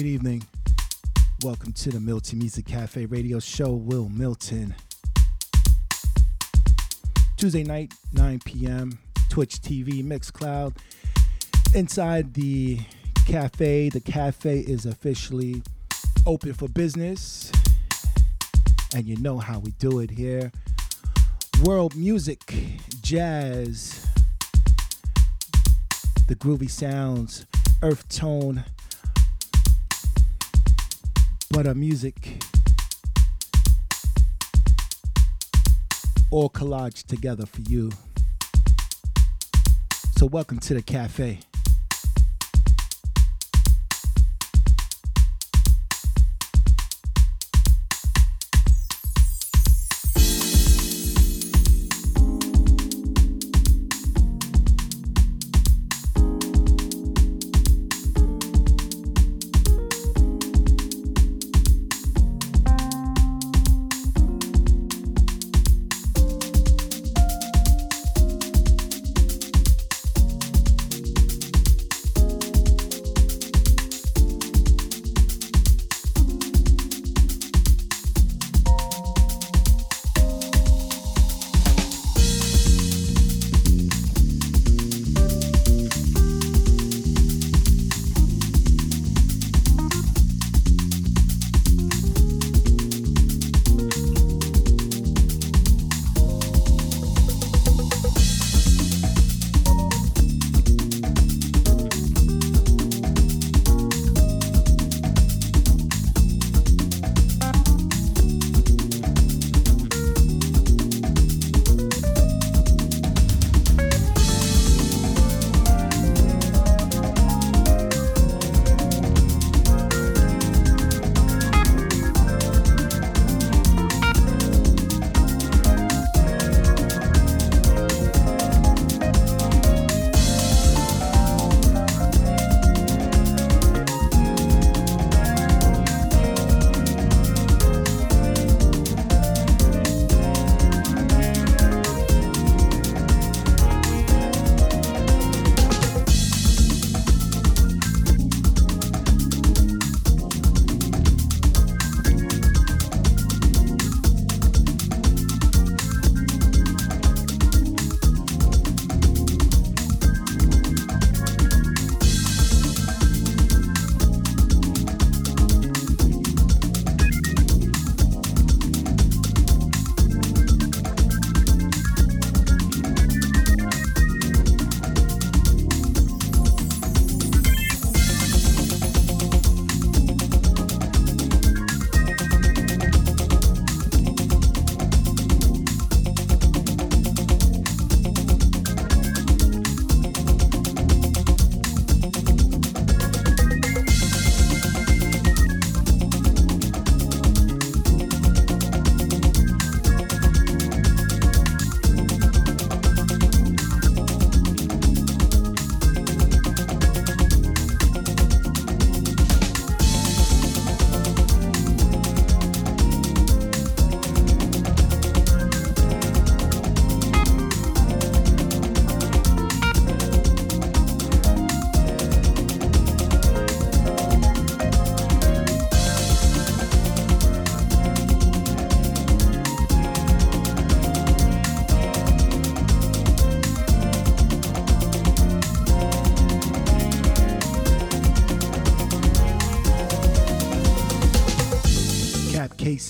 Good evening. Welcome to the Milton Music Cafe radio show. Wil Milton. Tuesday night, 9 p.m. Twitch TV, Mixcloud. Inside the cafe, the cafe is officially open for business. And you know how we do it here. World music, jazz, the groovy sounds, earth tone, butter music, all collage together for you. So, welcome to the cafe.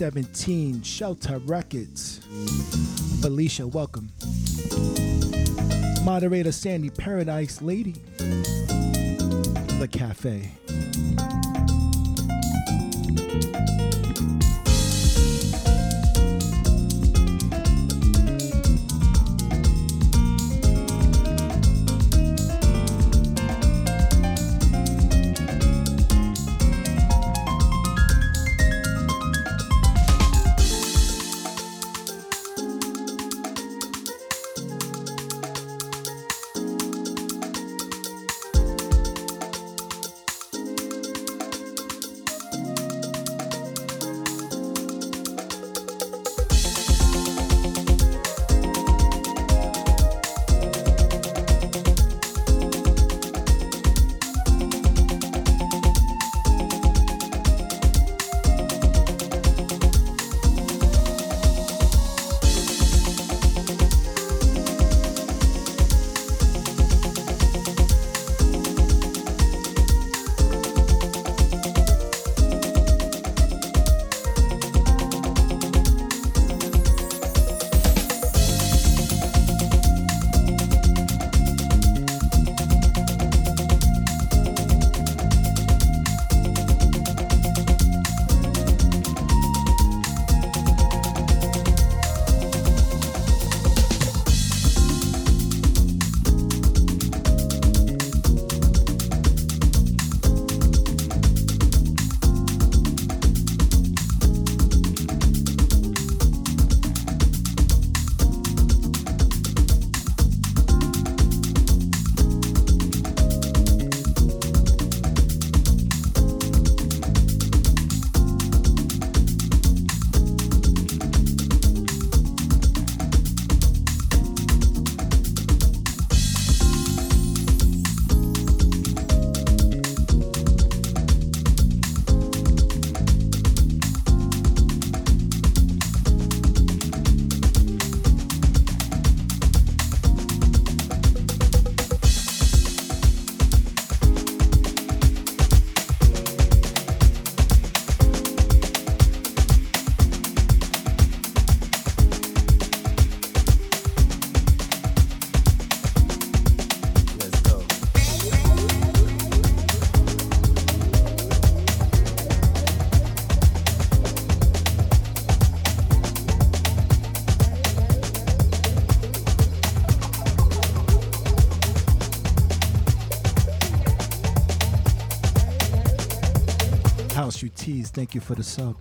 K17 Shelter Records. Felicia, welcome. Moderator Sandy Paradise Lady. The Cafe. Tease. Thank you for the sub.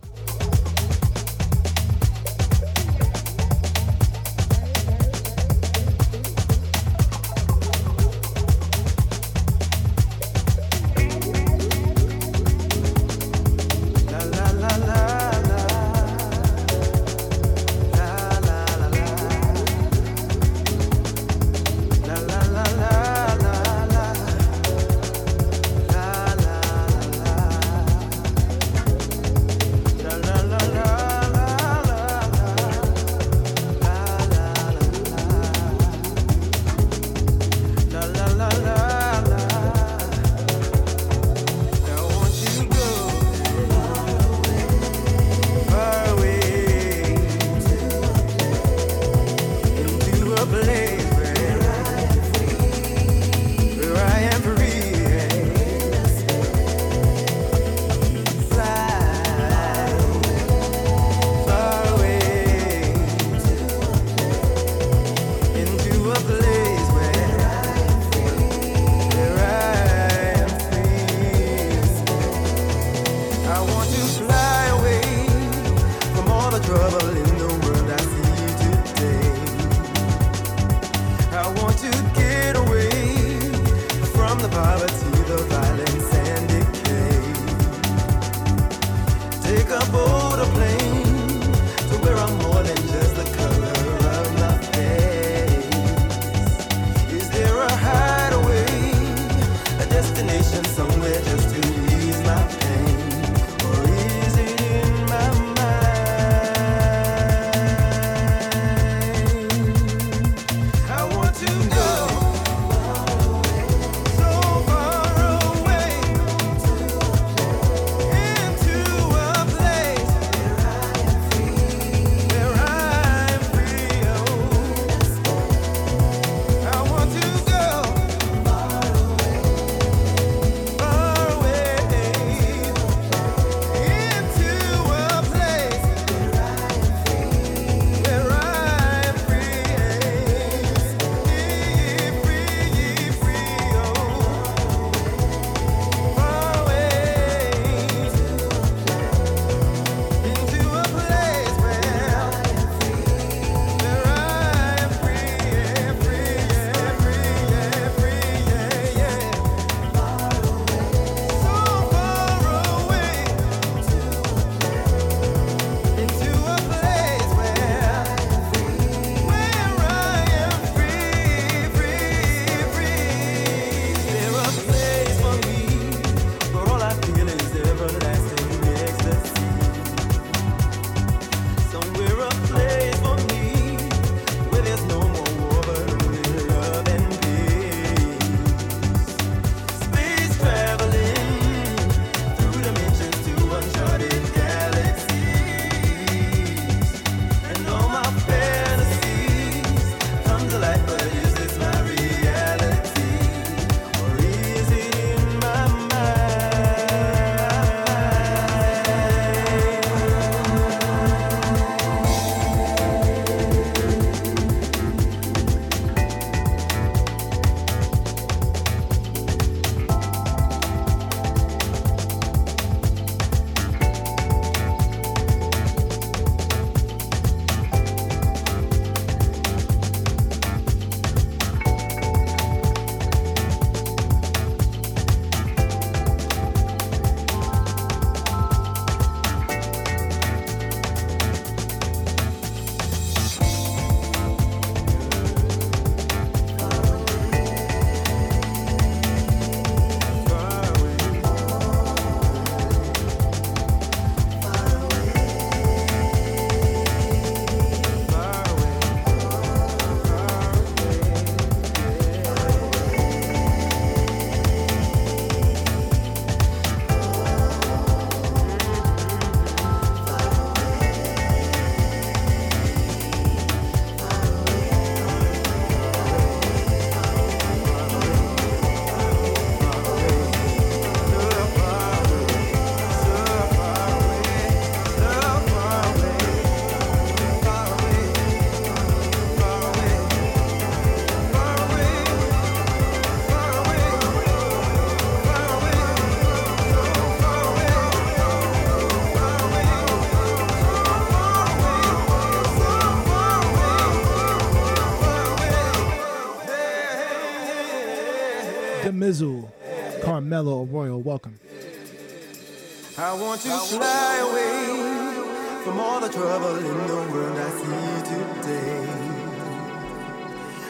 I want to fly away from all the trouble in the world I see today.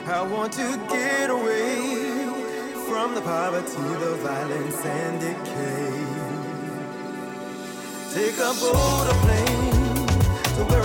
I want to get away from the poverty, the violence and decay. Take a boat or plane to where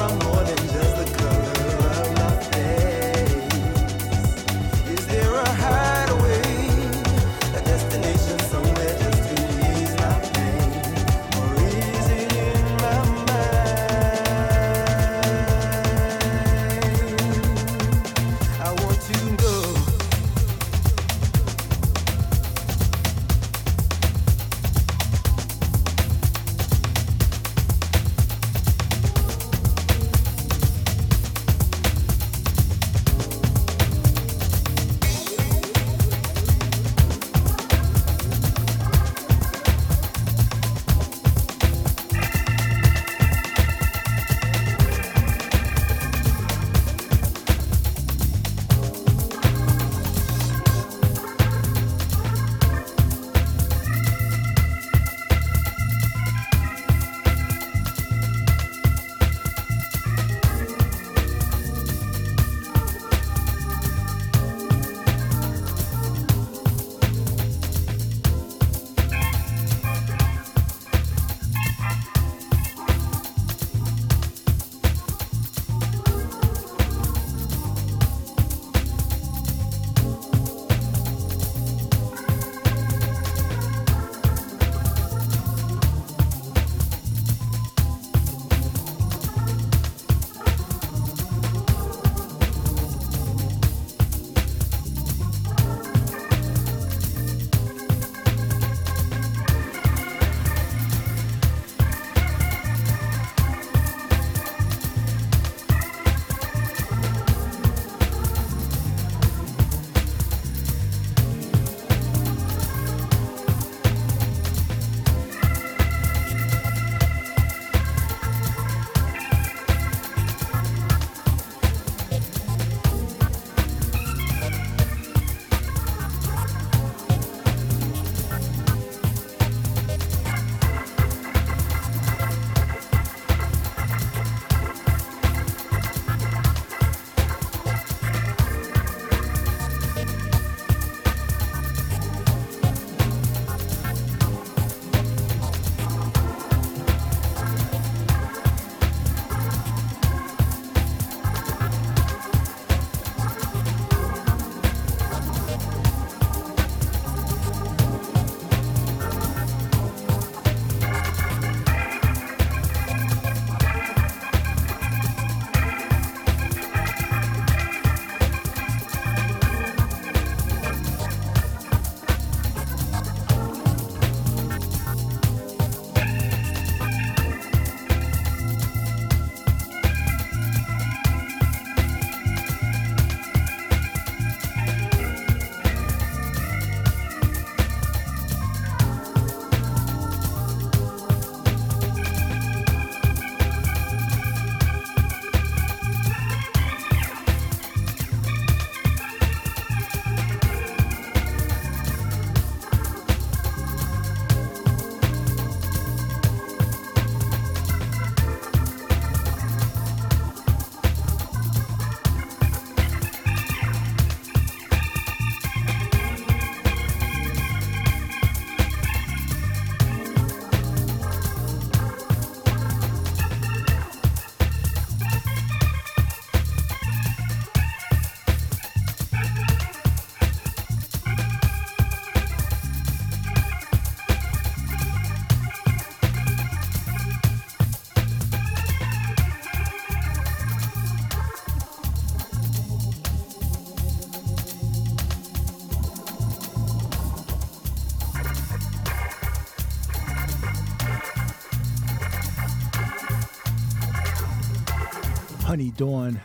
Dawn,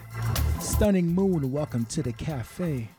Stunning Moon, welcome to the cafe.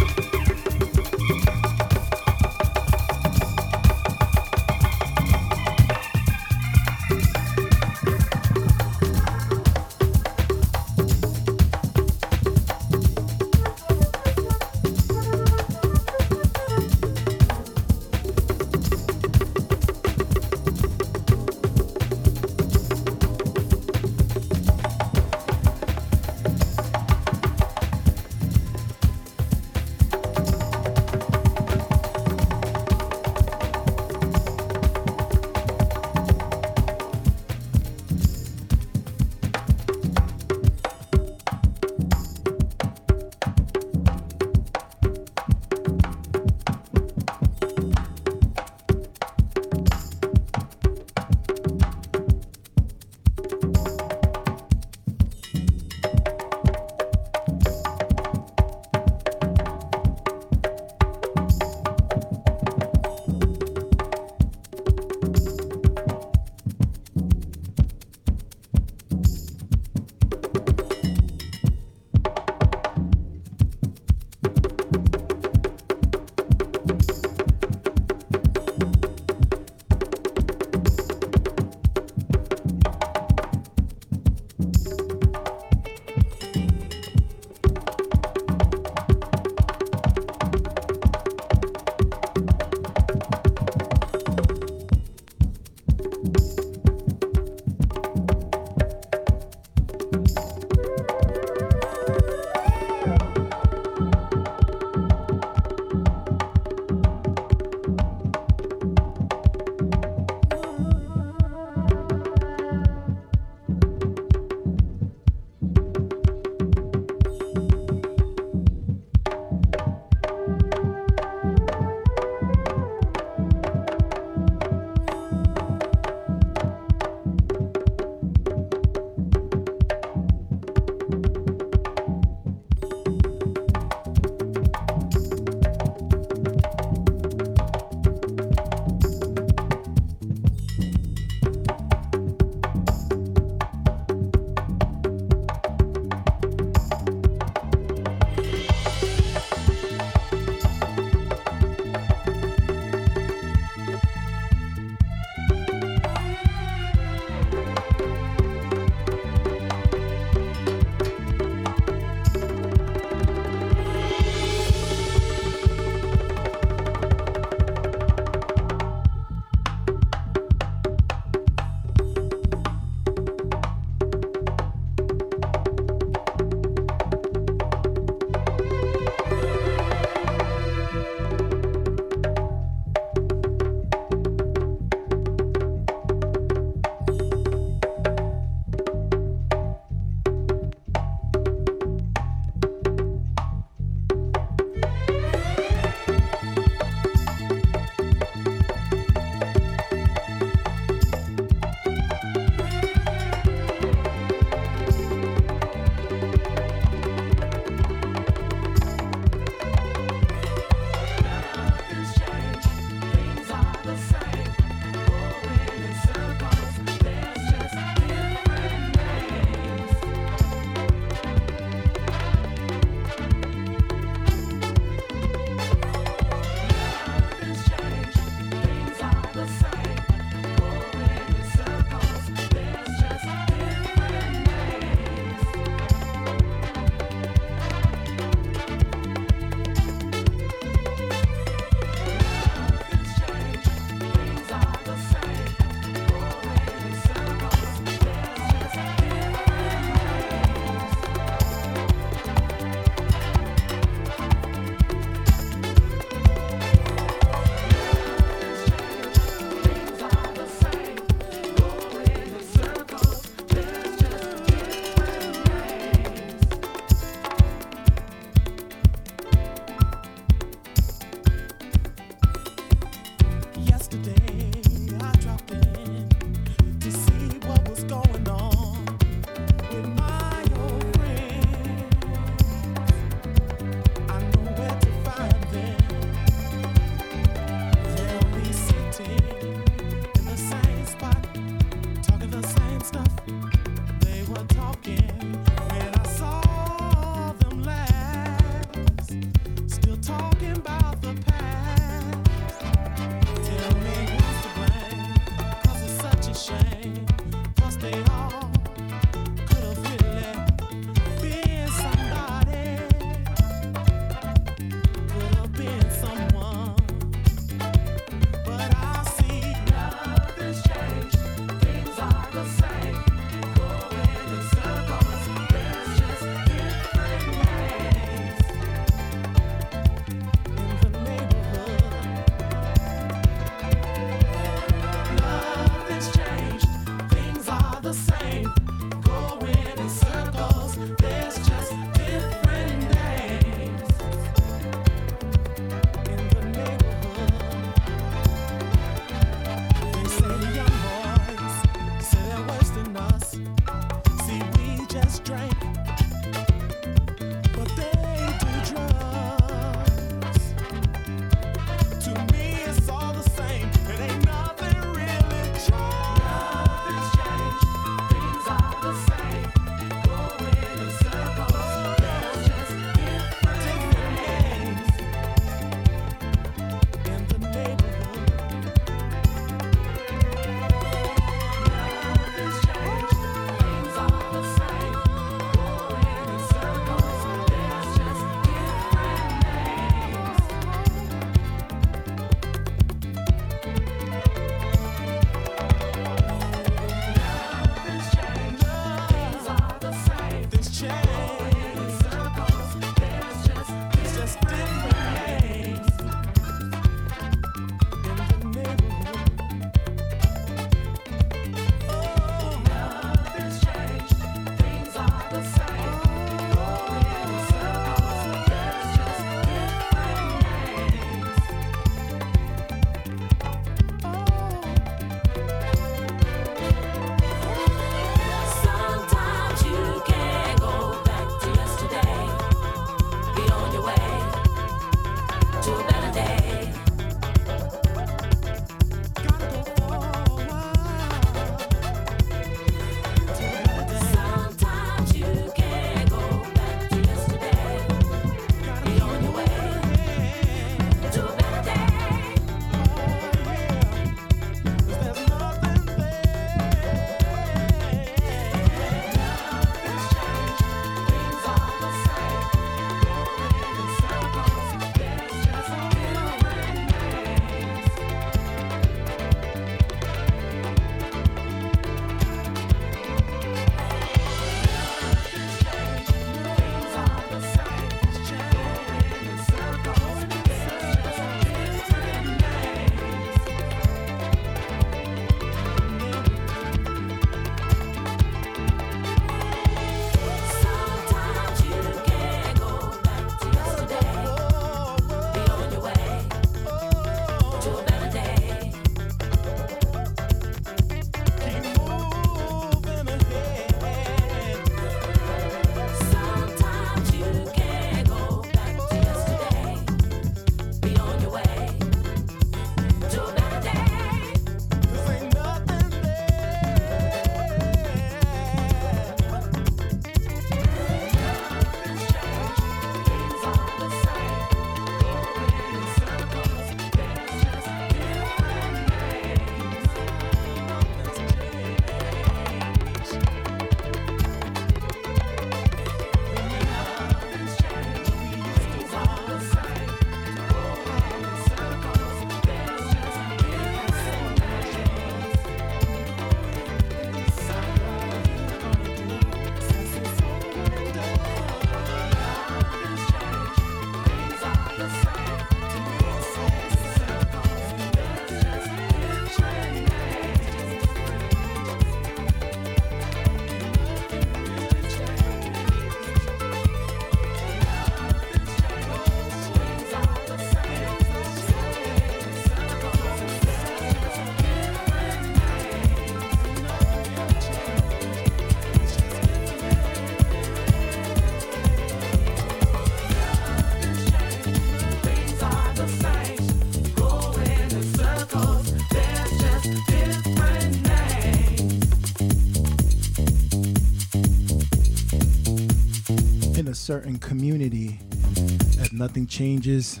Certain community, if nothing changes,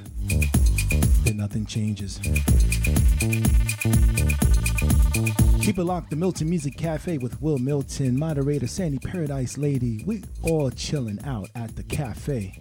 then nothing changes. Keep it locked, the Milton Music Cafe with Wil Milton, moderator Sandy Paradise Lady. We all chilling out at the cafe.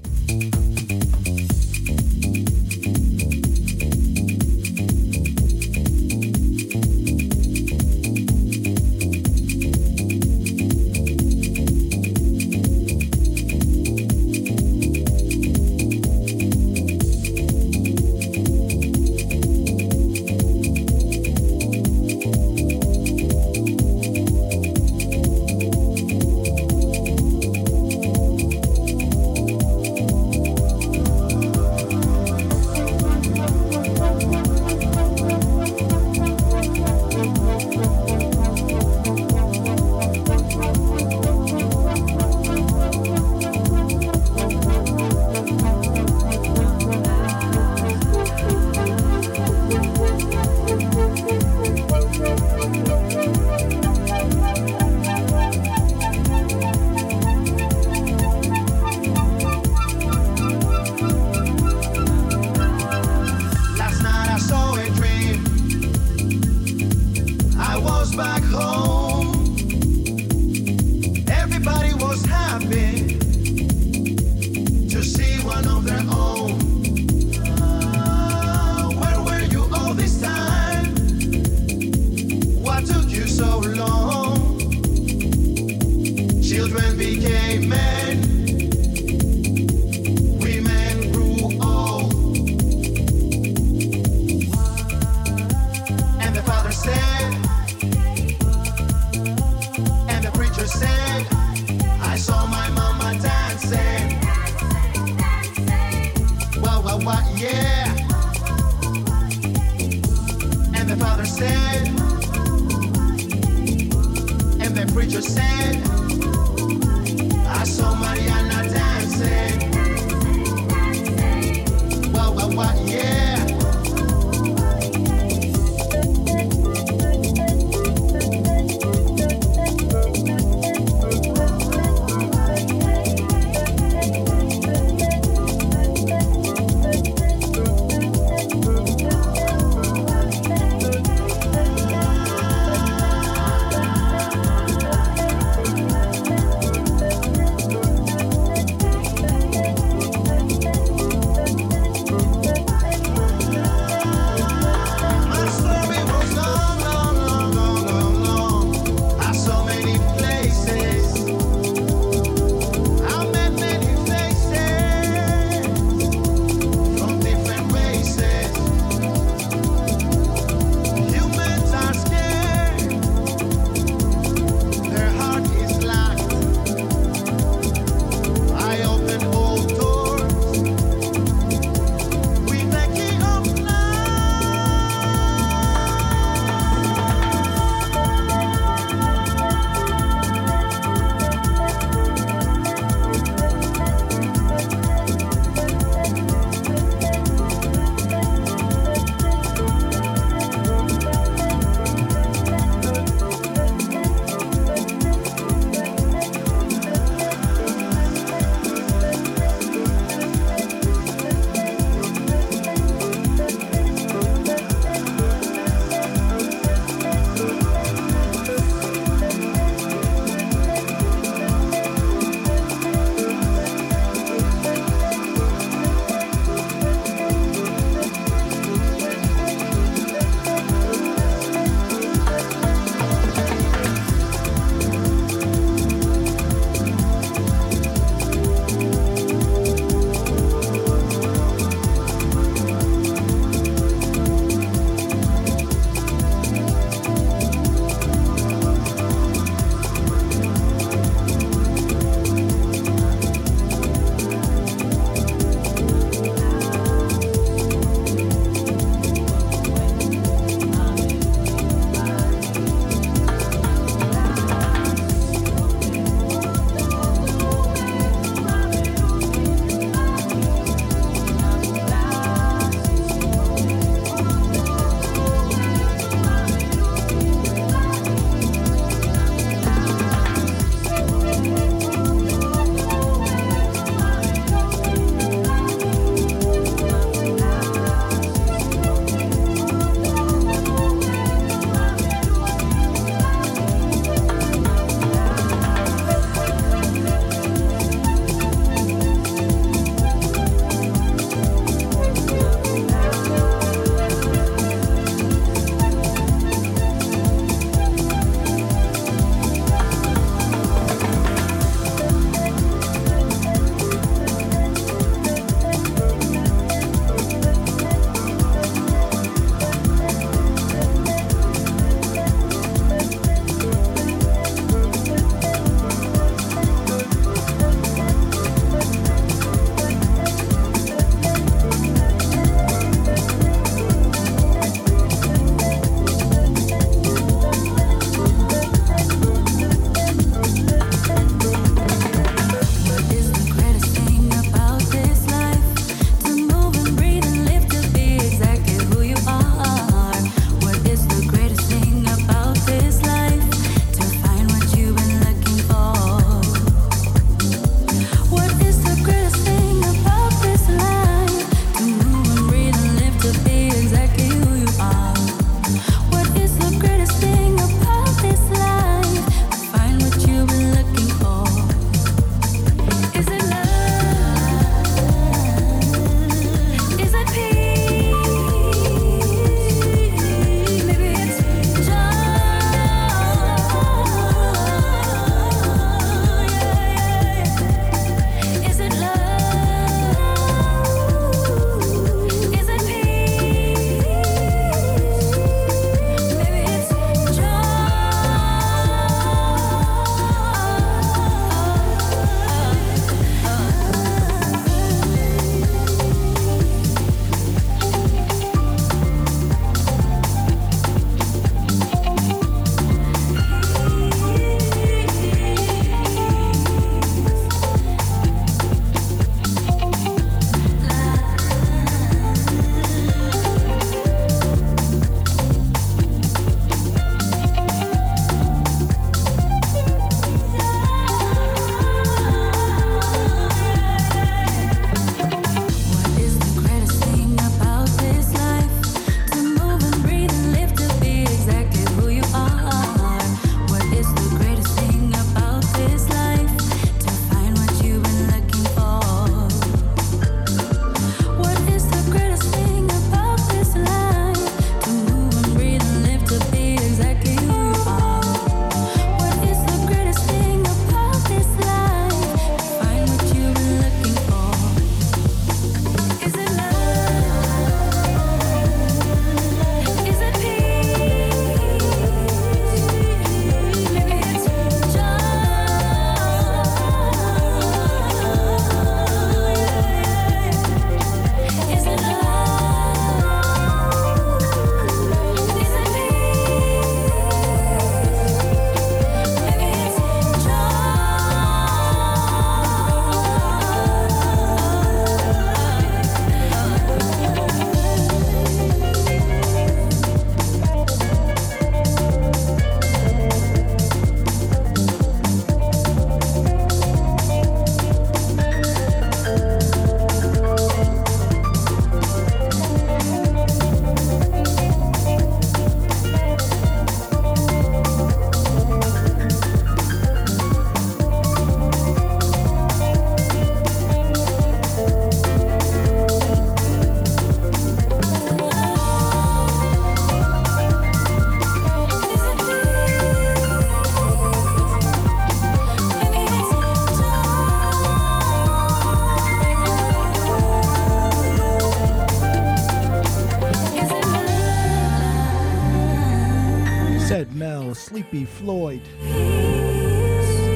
Sleepy Floyd,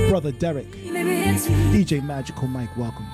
Brother Derek, DJ Magical Mike, welcome.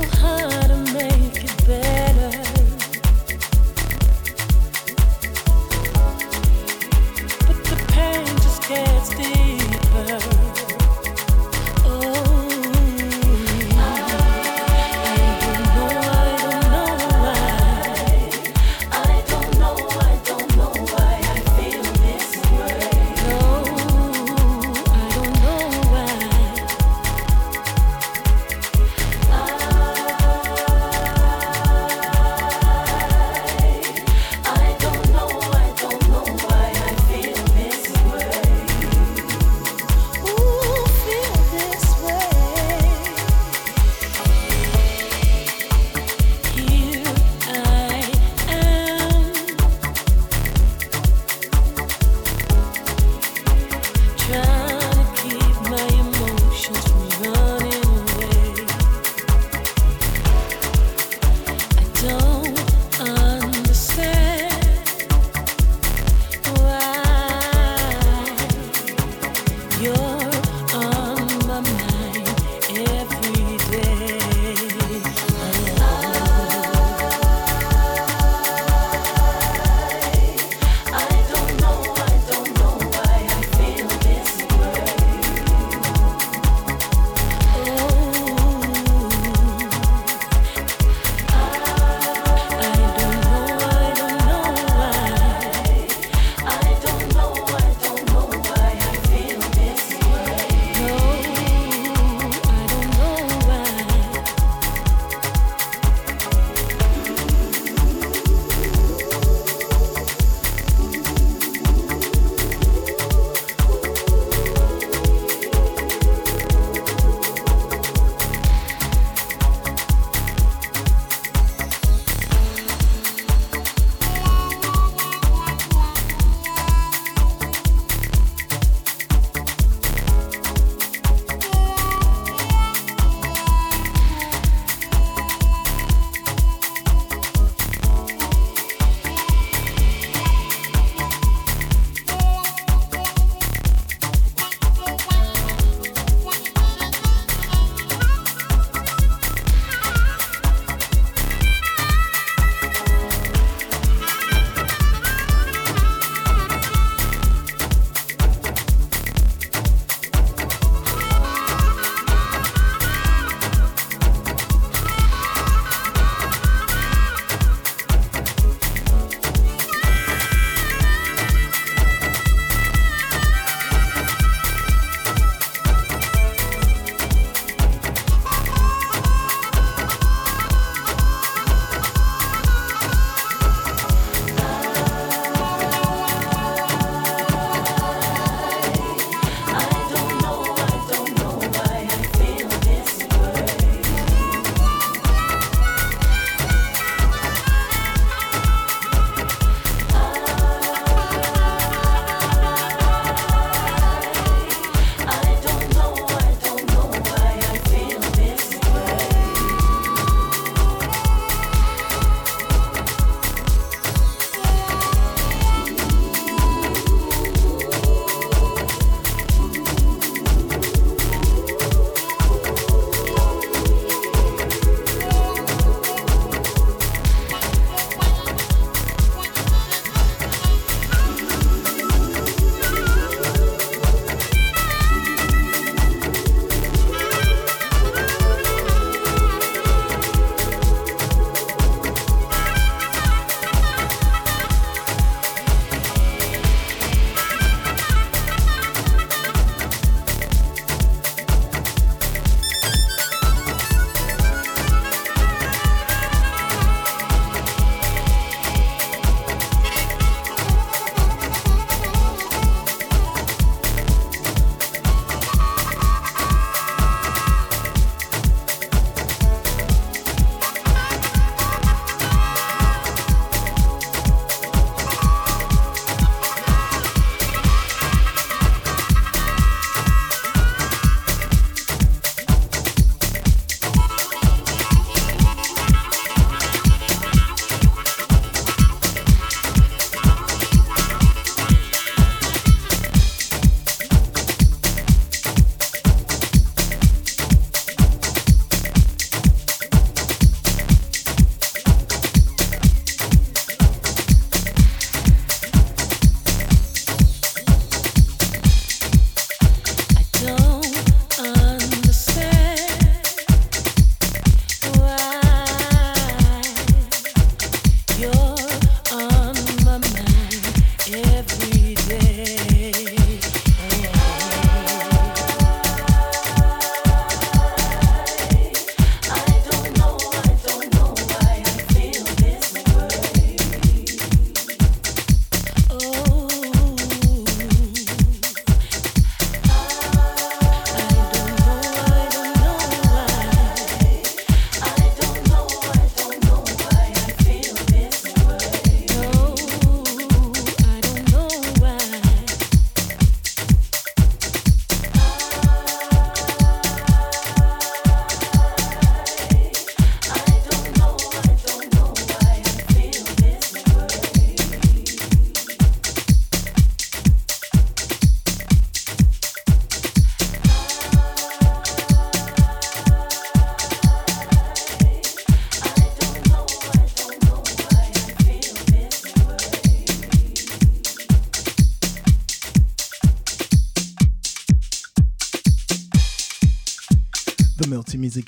Gets deeper.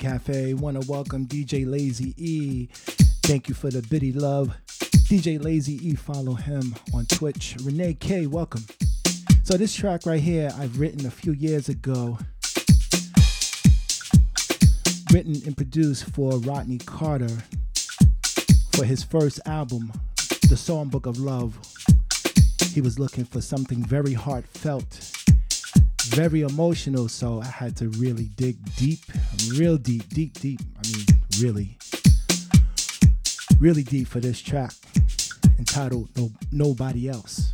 Cafe. Want to welcome DJ Lazy E. Thank you for the biddy love. DJ Lazy E, follow him on Twitch. Renee K, welcome. So this track right here, I've written a few years ago. Written and produced for Rodney Carter for his first album, The Songbook of Love. He was looking for something very heartfelt very emotional, so I had to really dig deep, real deep, deep, deep. I mean, really, really deep for this track entitled no, Nobody Else.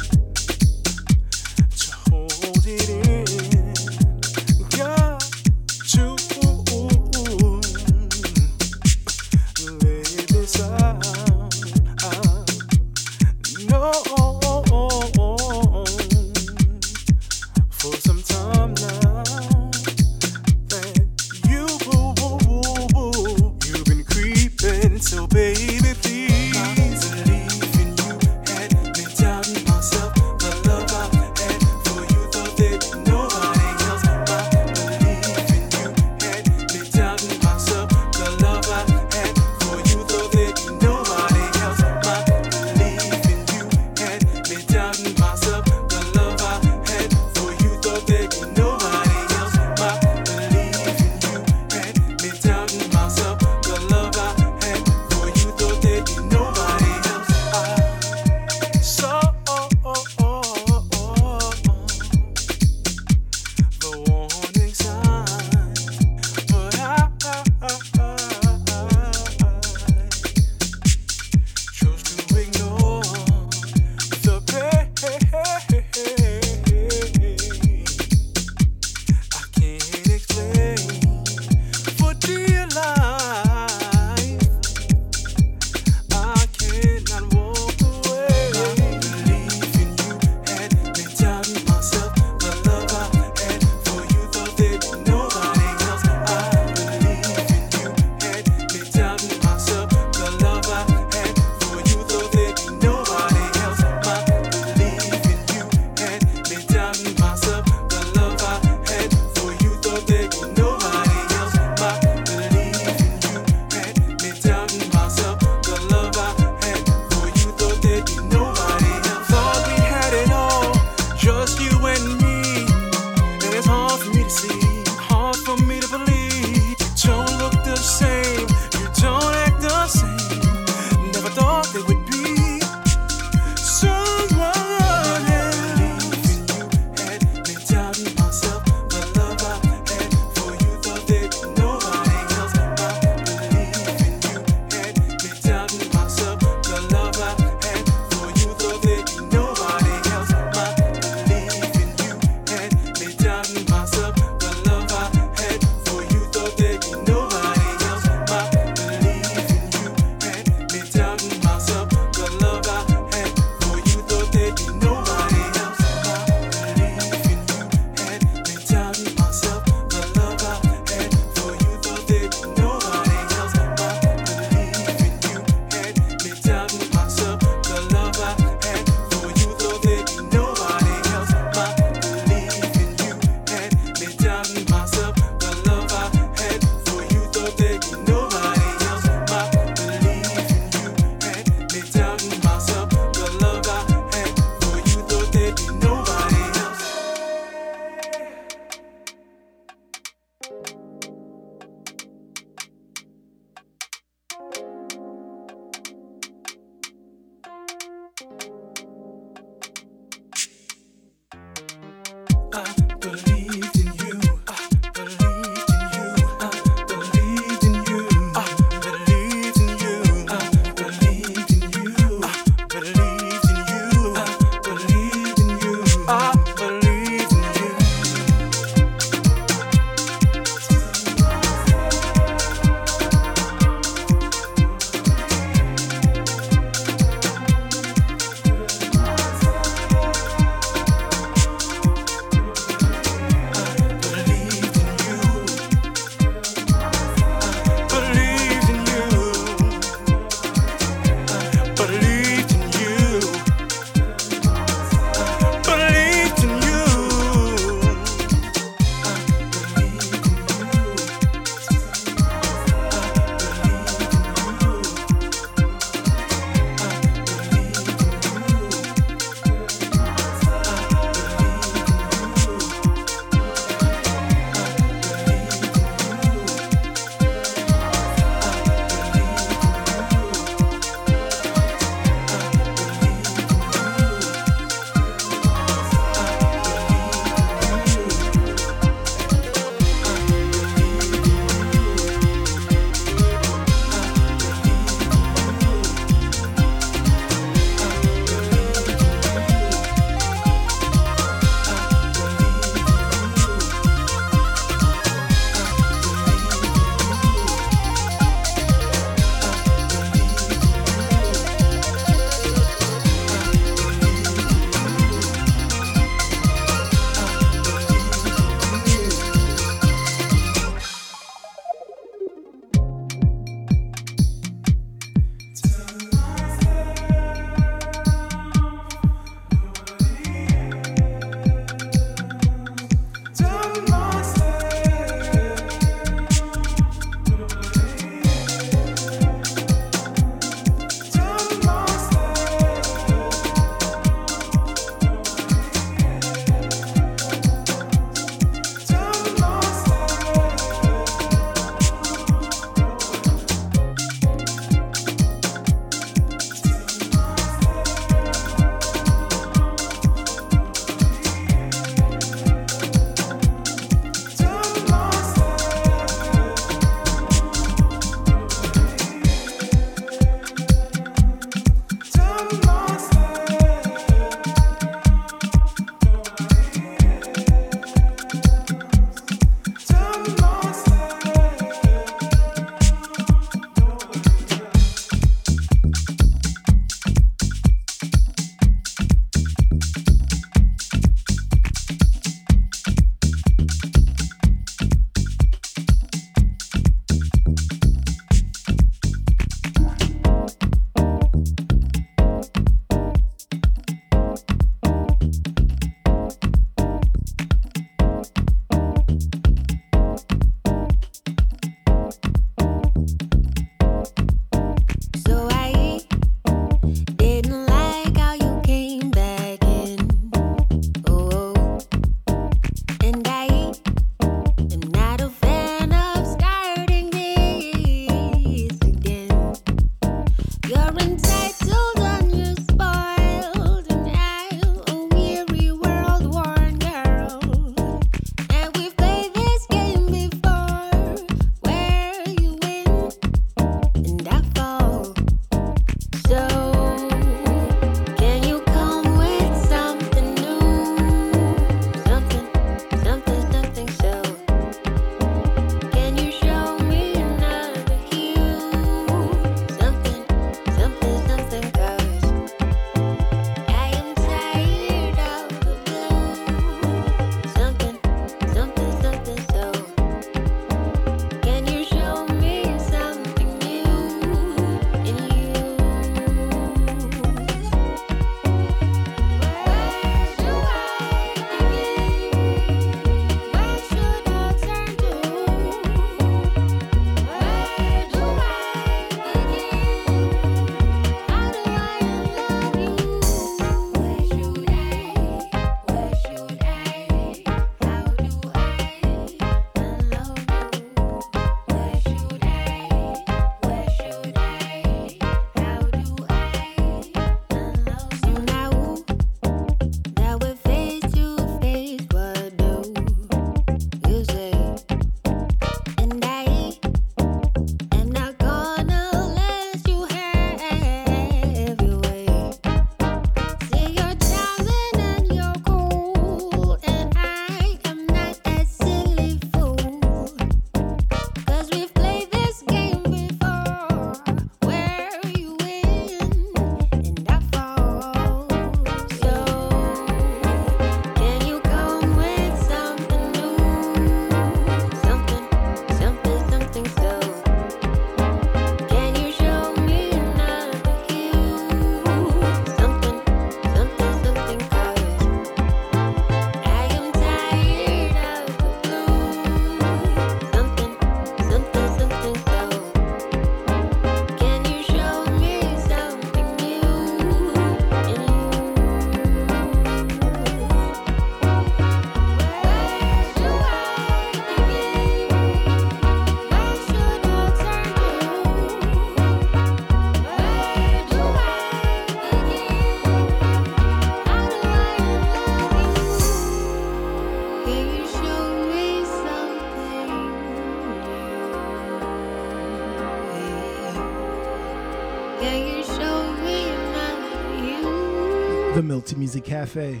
Music Cafe.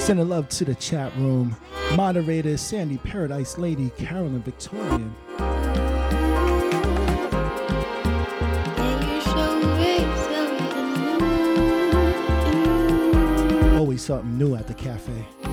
Sending love to the chat room. Moderators Sandy Paradise Lady, Carolyn Victorian. Always something new at the cafe.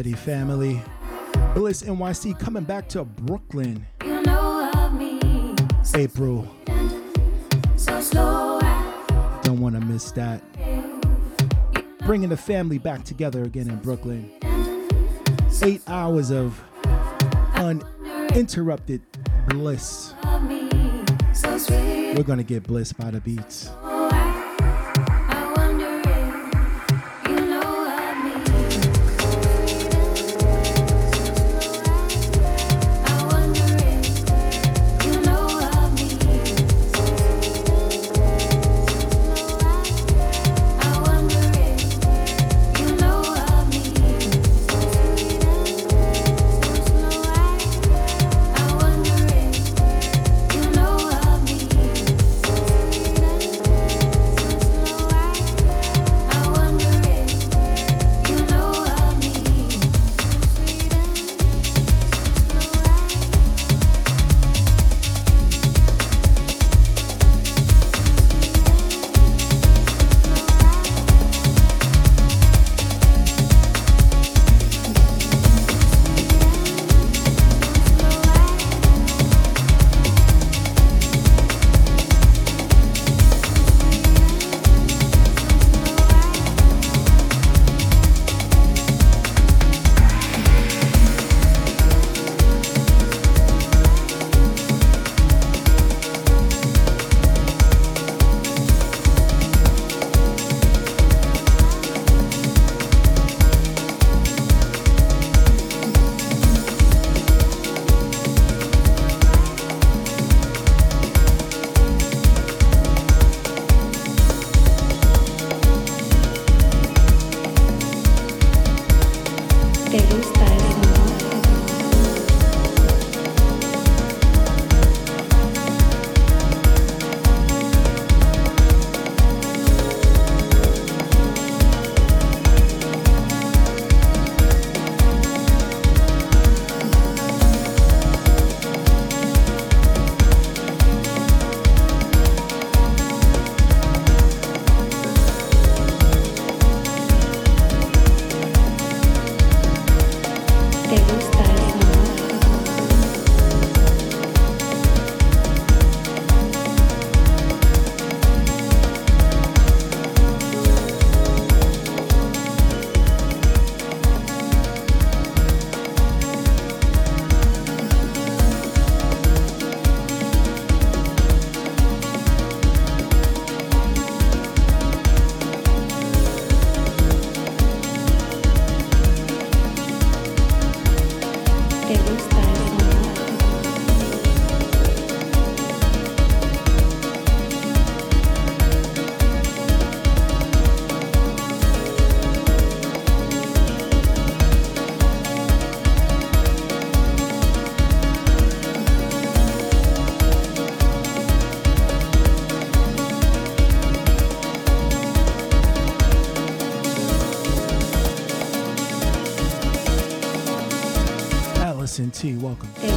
Ready, family. Bliss NYC coming back to Brooklyn. You know. April. So slow. Don't want to miss that. Bringing the family back together again in Brooklyn. Eight hours of uninterrupted bliss. So. We're going to get bliss by the beats. Welcome.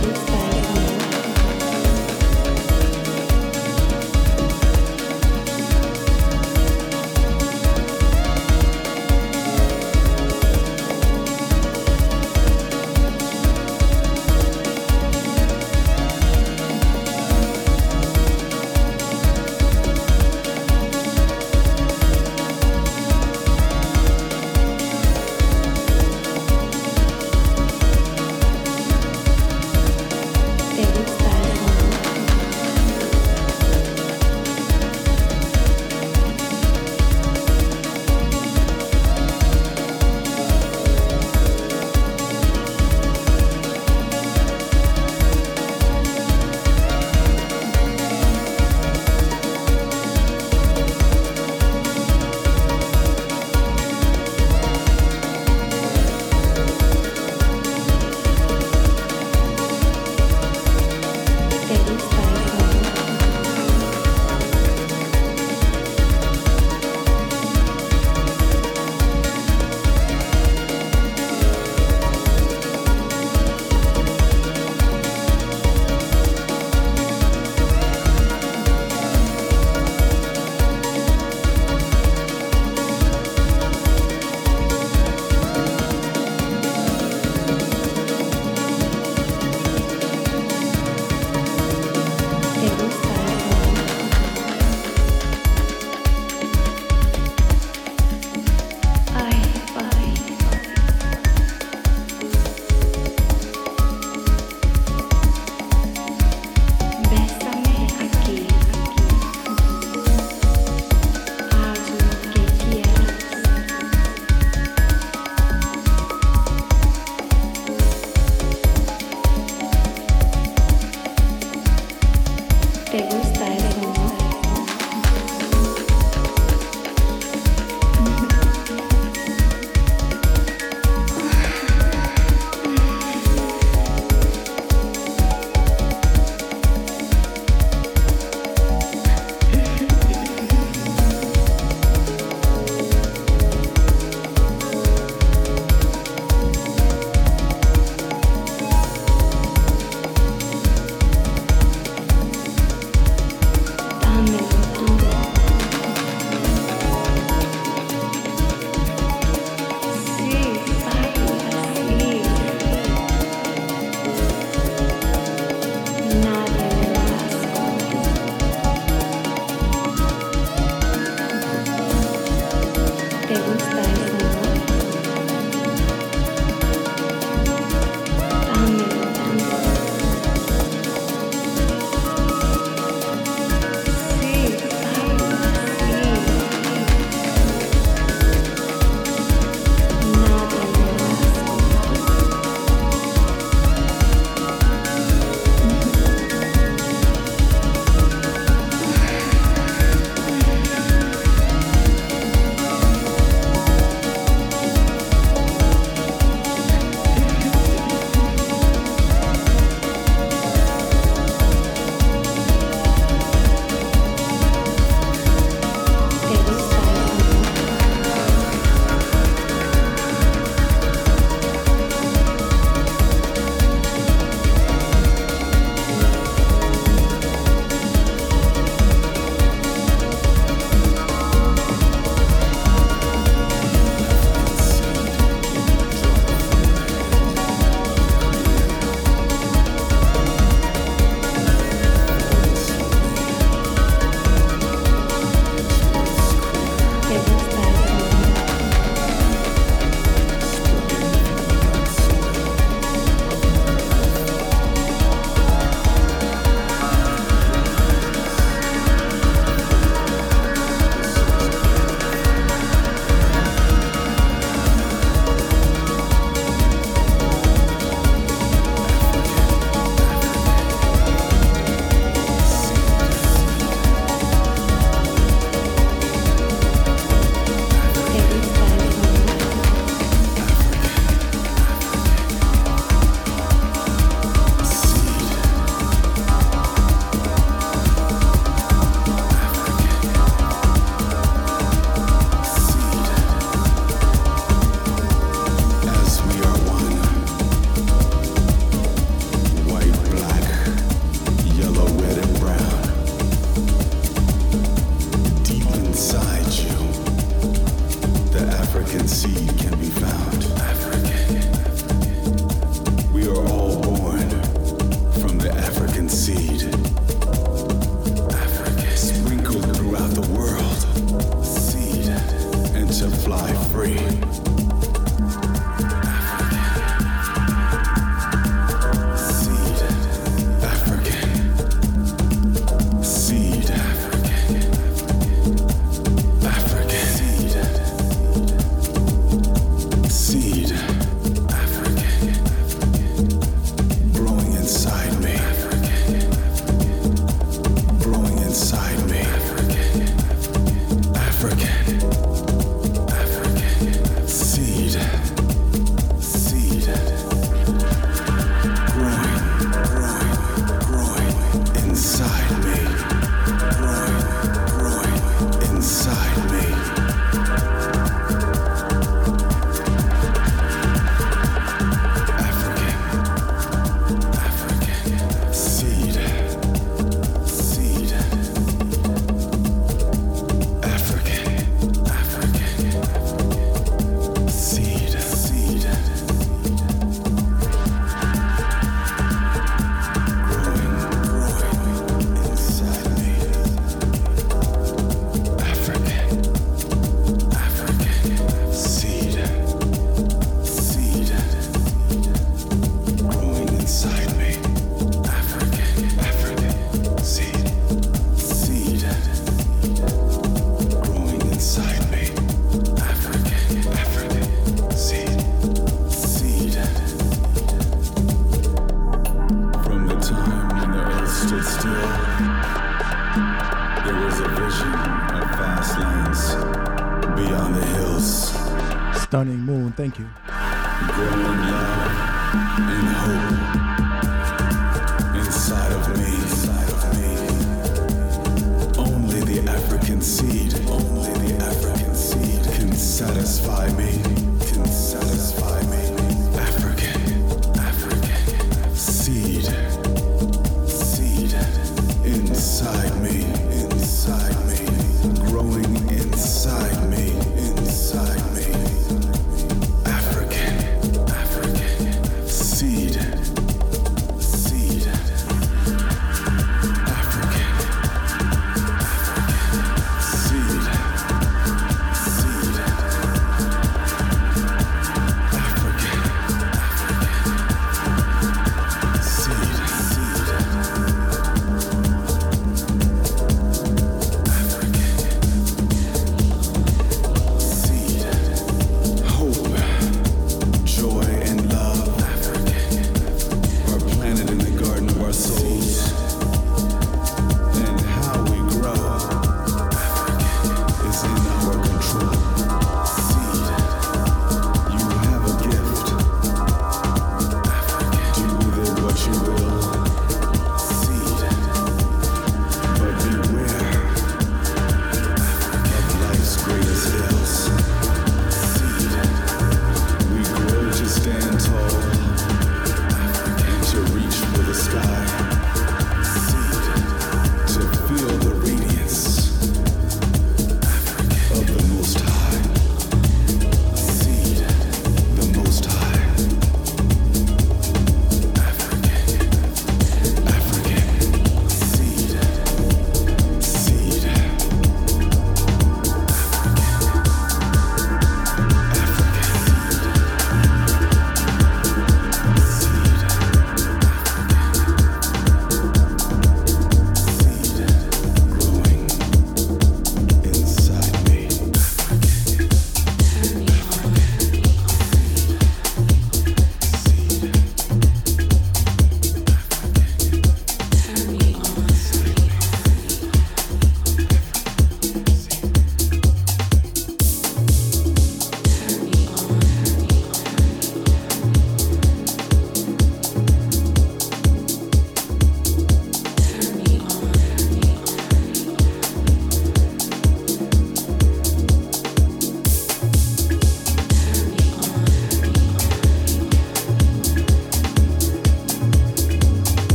Thank you.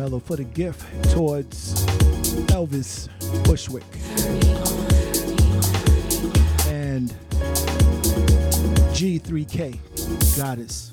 Mellow for the gift towards Elvis Bushwick. And G3K, Goddess.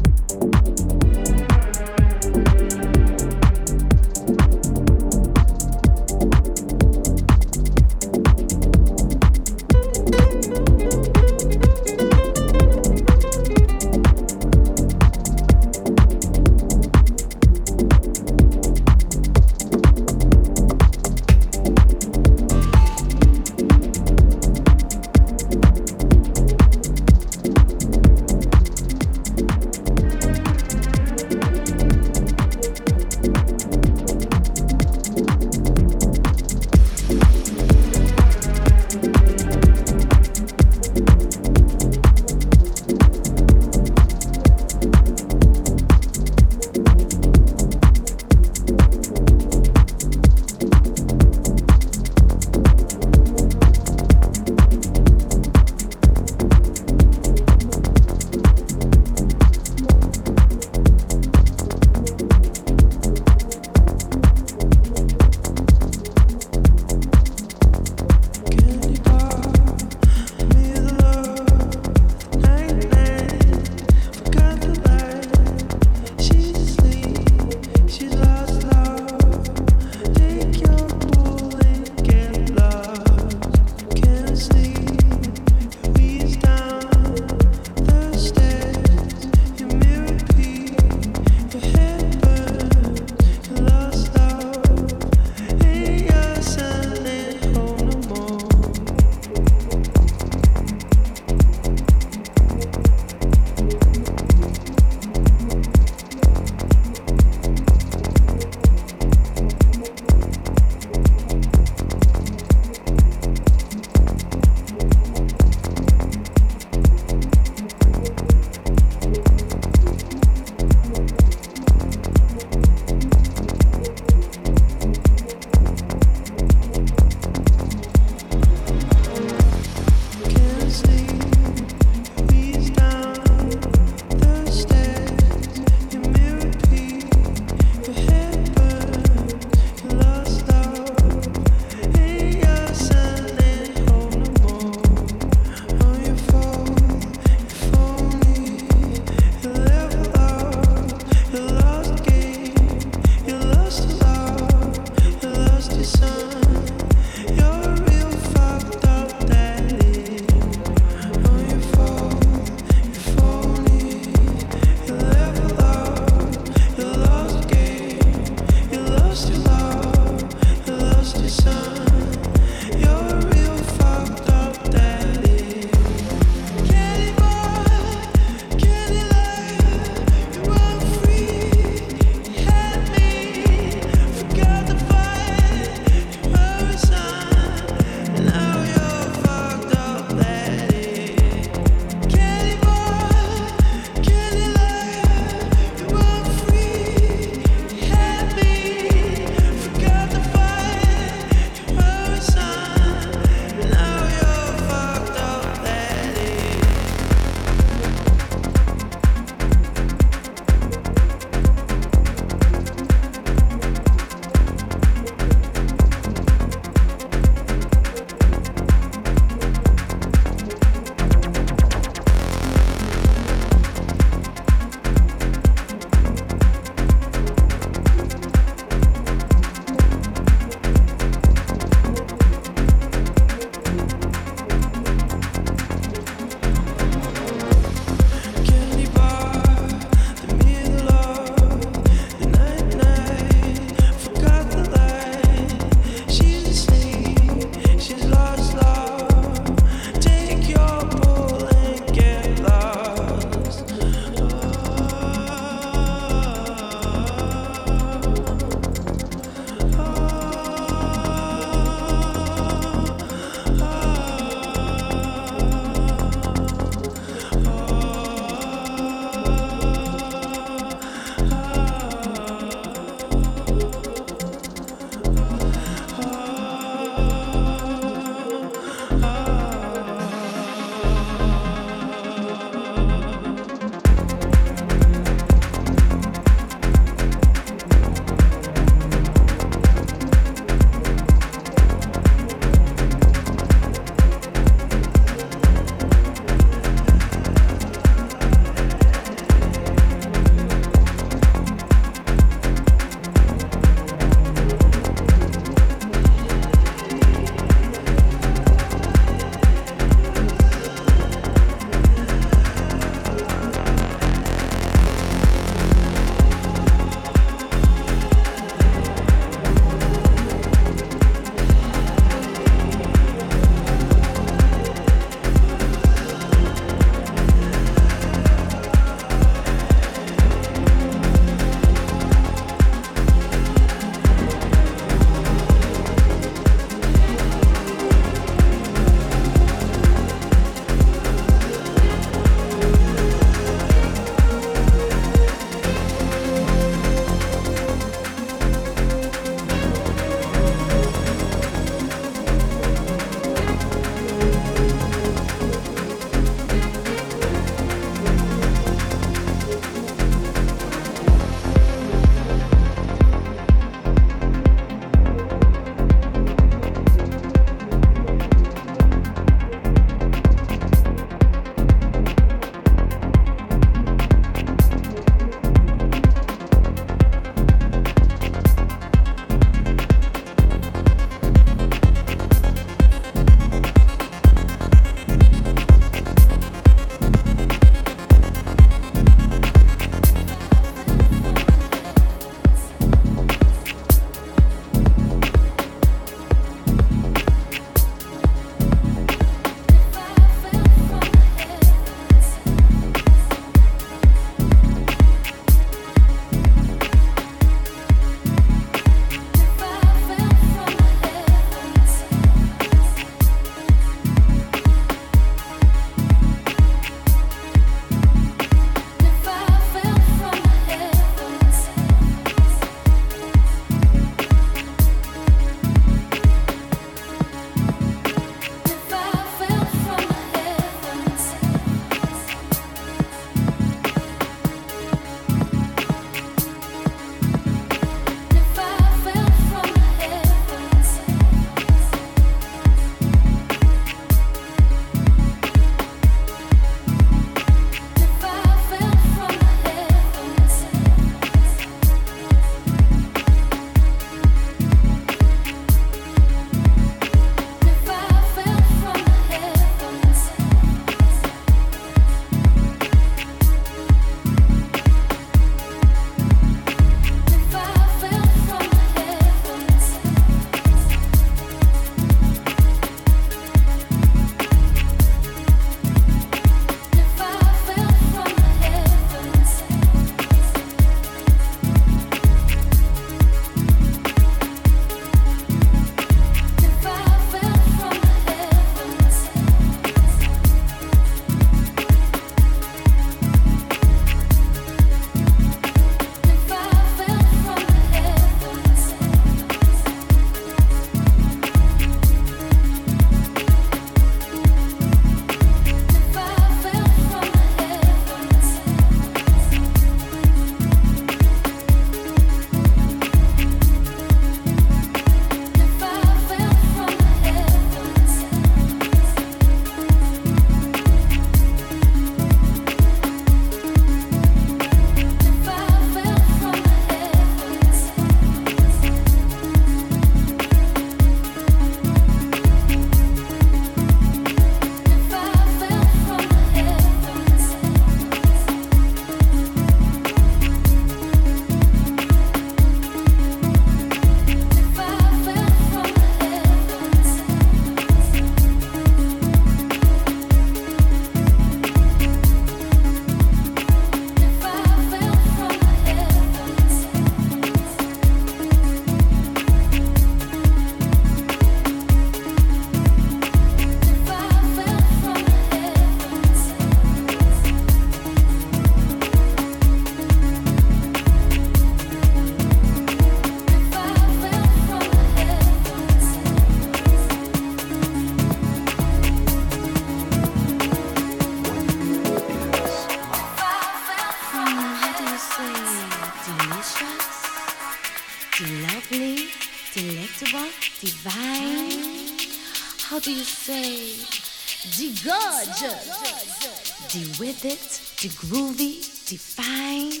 perfect, de groovy, de fine.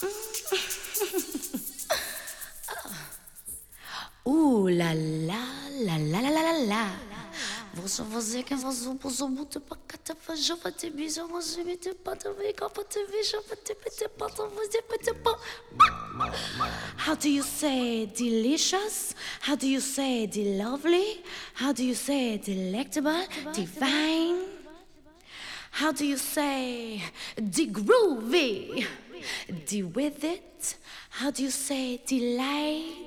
Mm. Ooh la la la la la la la. Você fazer que muito me te pata pata. How do you say delicious? How do you say the lovely? How do you say delectable? Divine? How do you say the groovy? The with it? How do you say delight?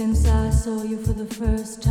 Since I saw you for the first time,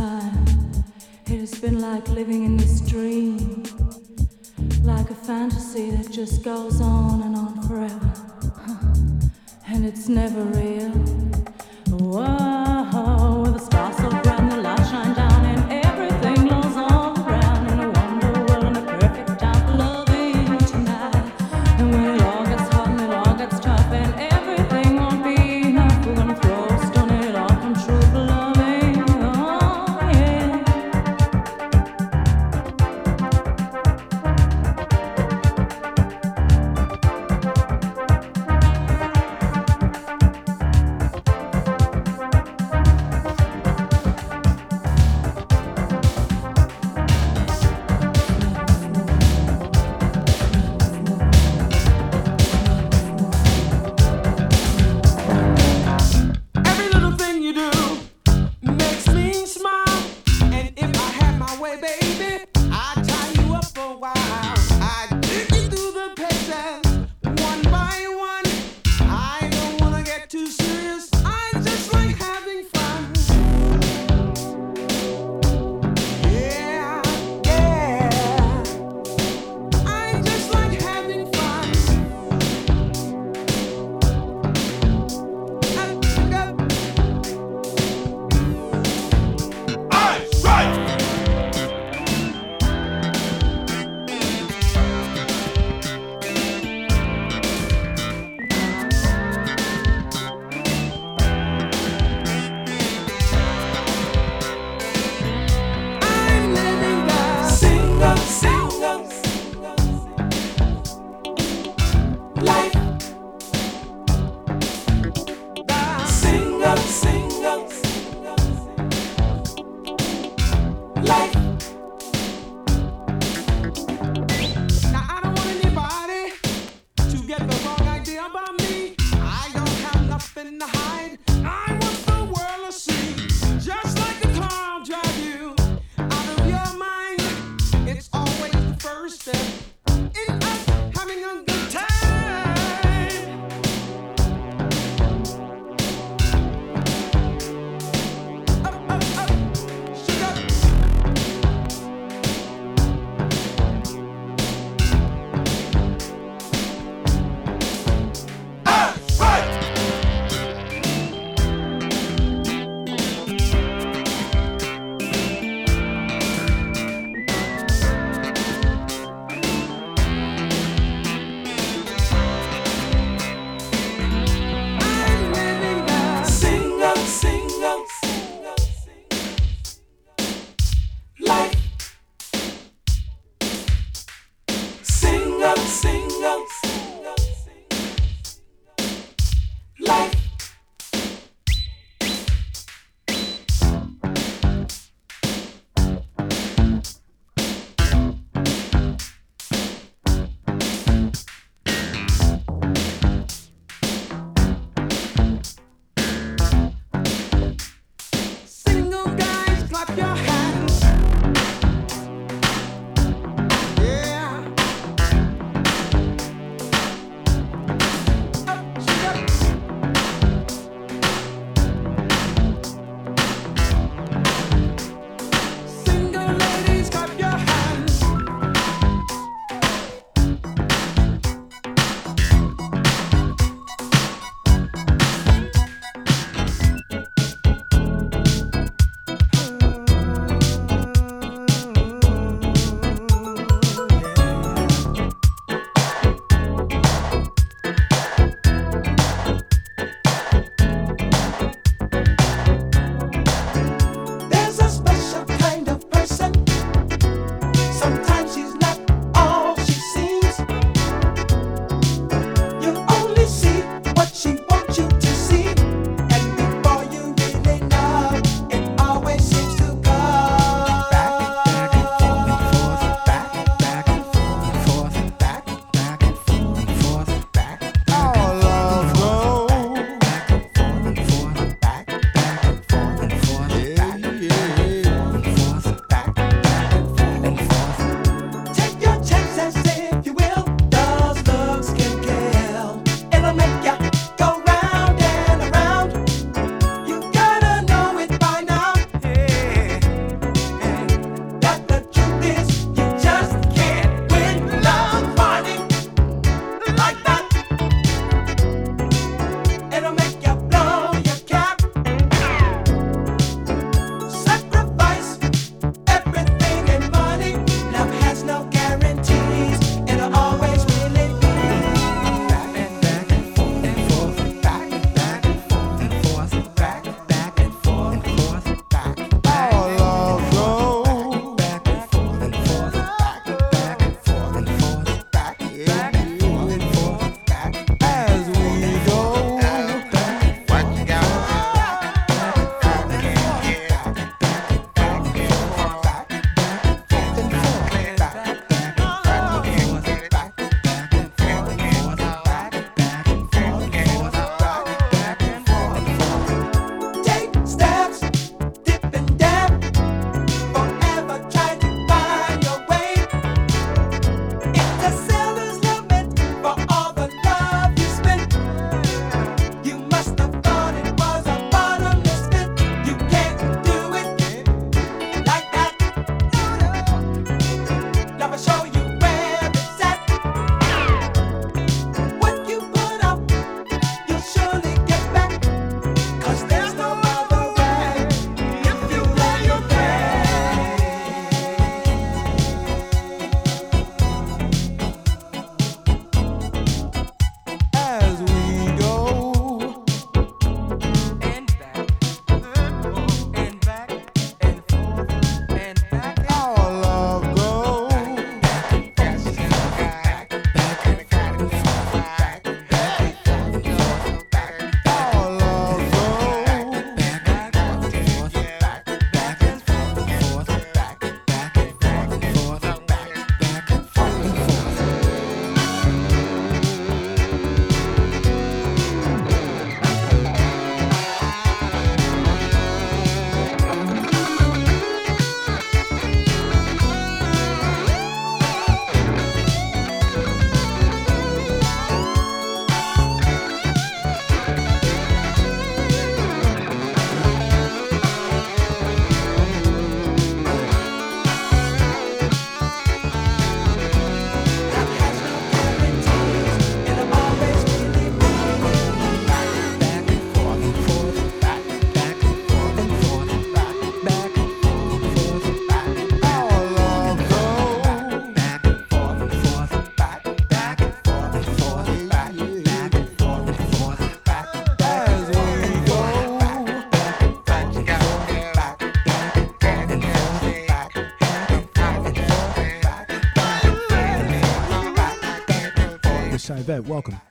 Yvette, welcome.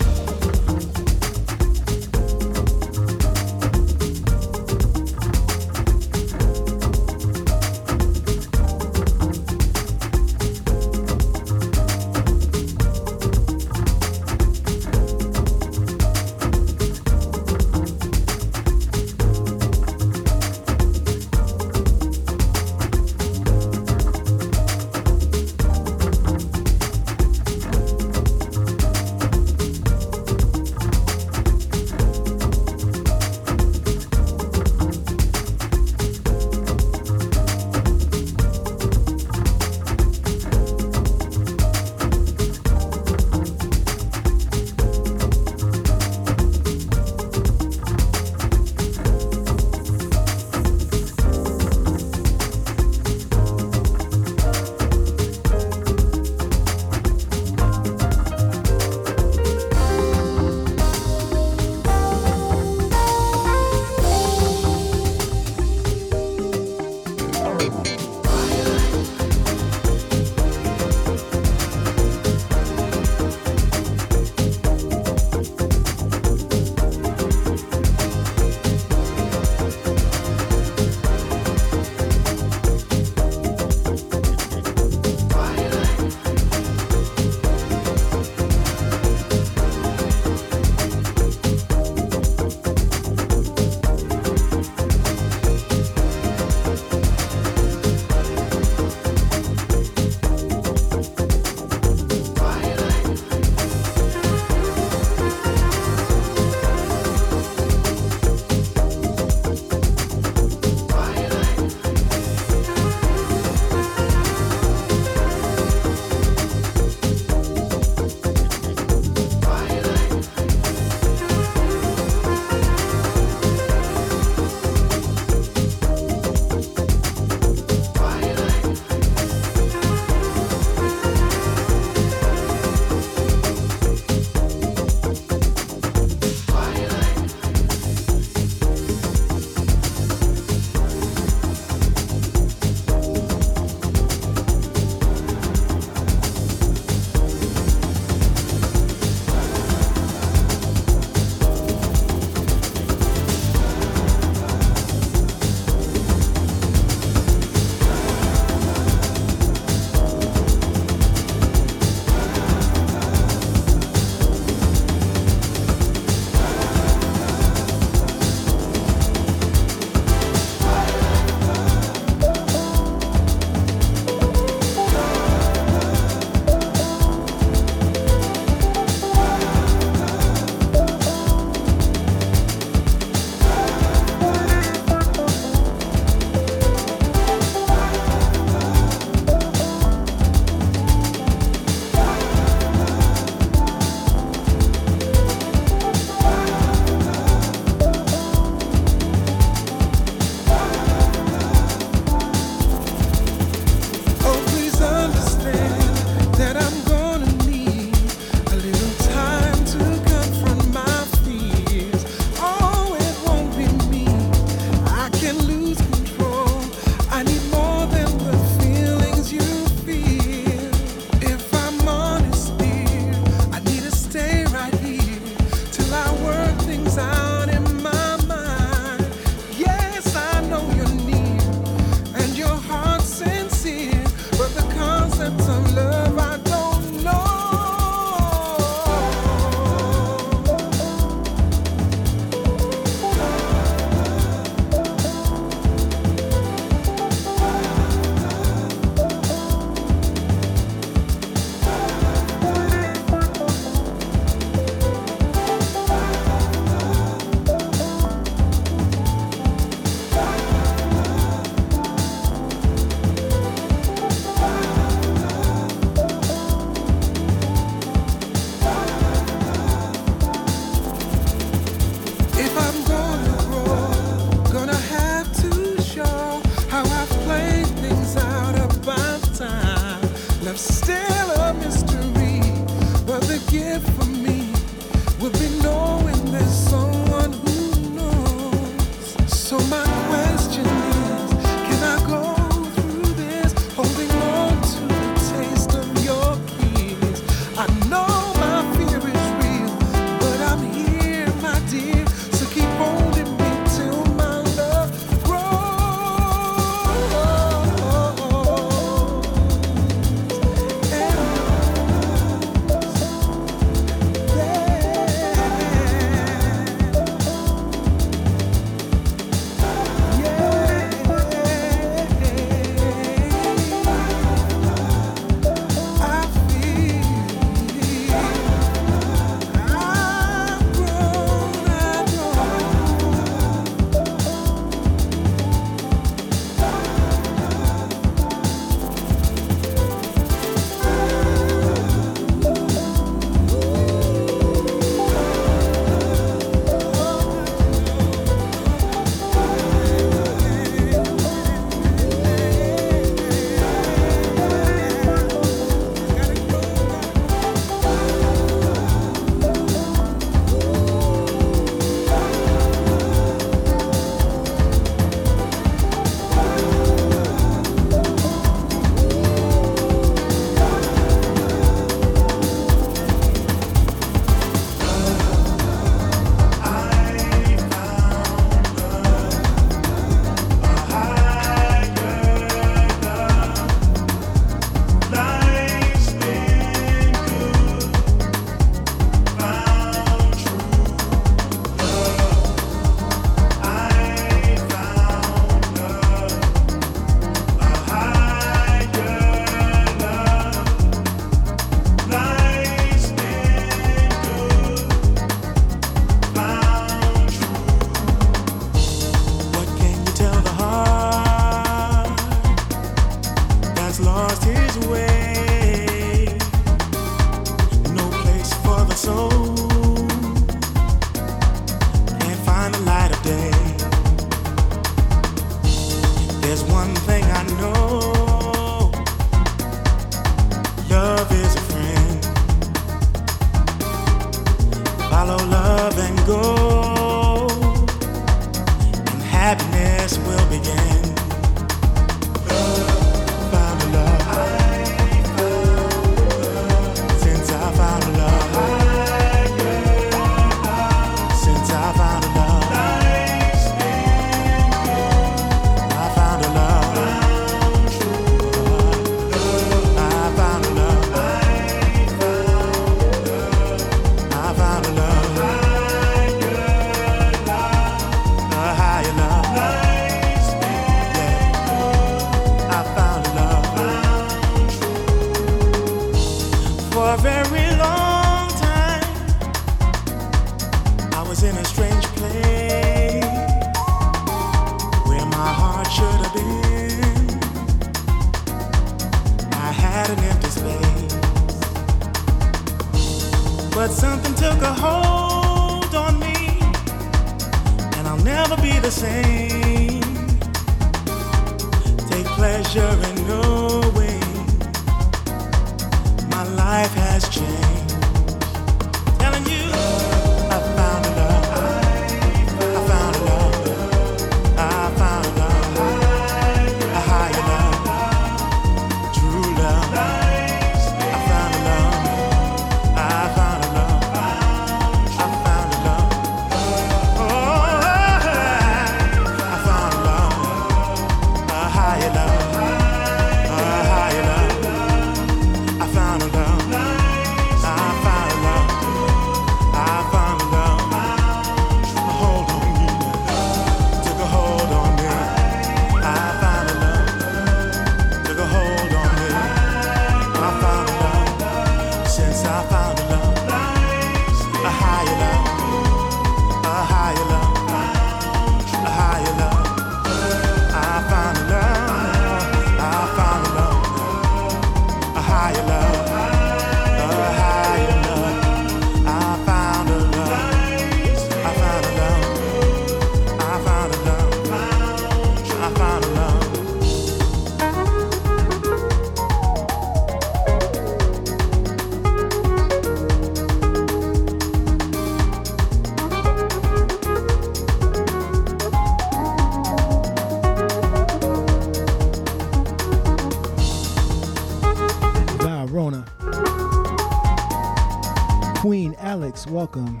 Welcome.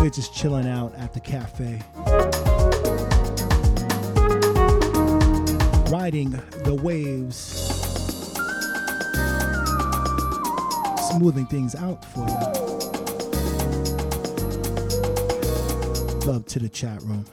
We're just chilling out at the cafe. Riding the waves. Smoothing things out for you. Love to the chat room.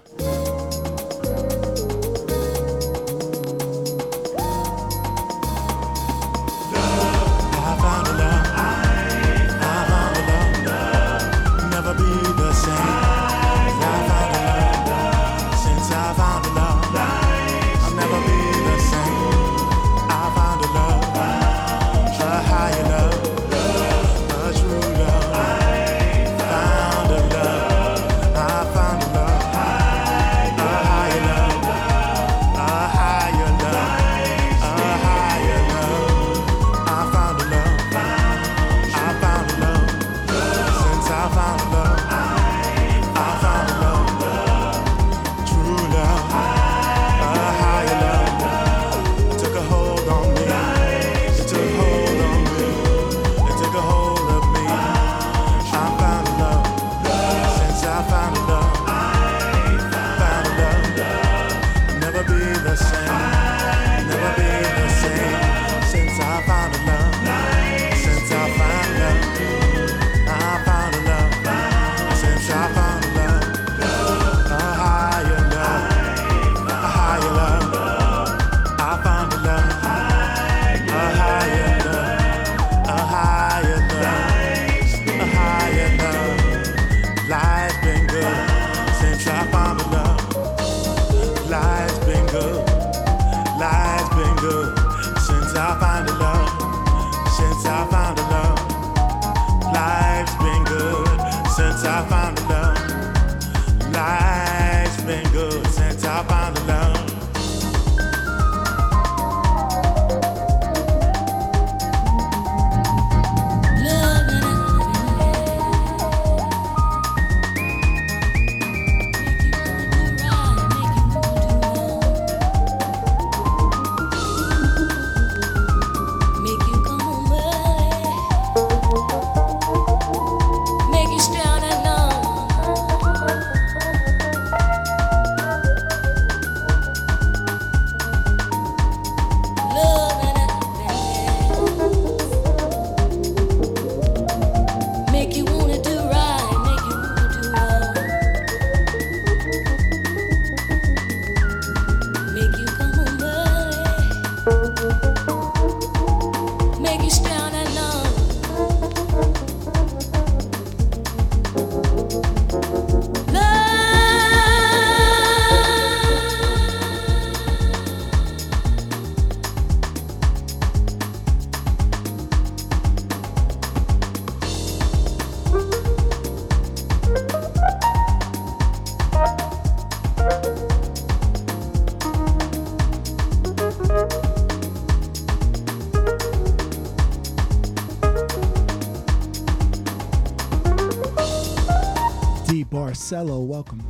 Hello. welcome.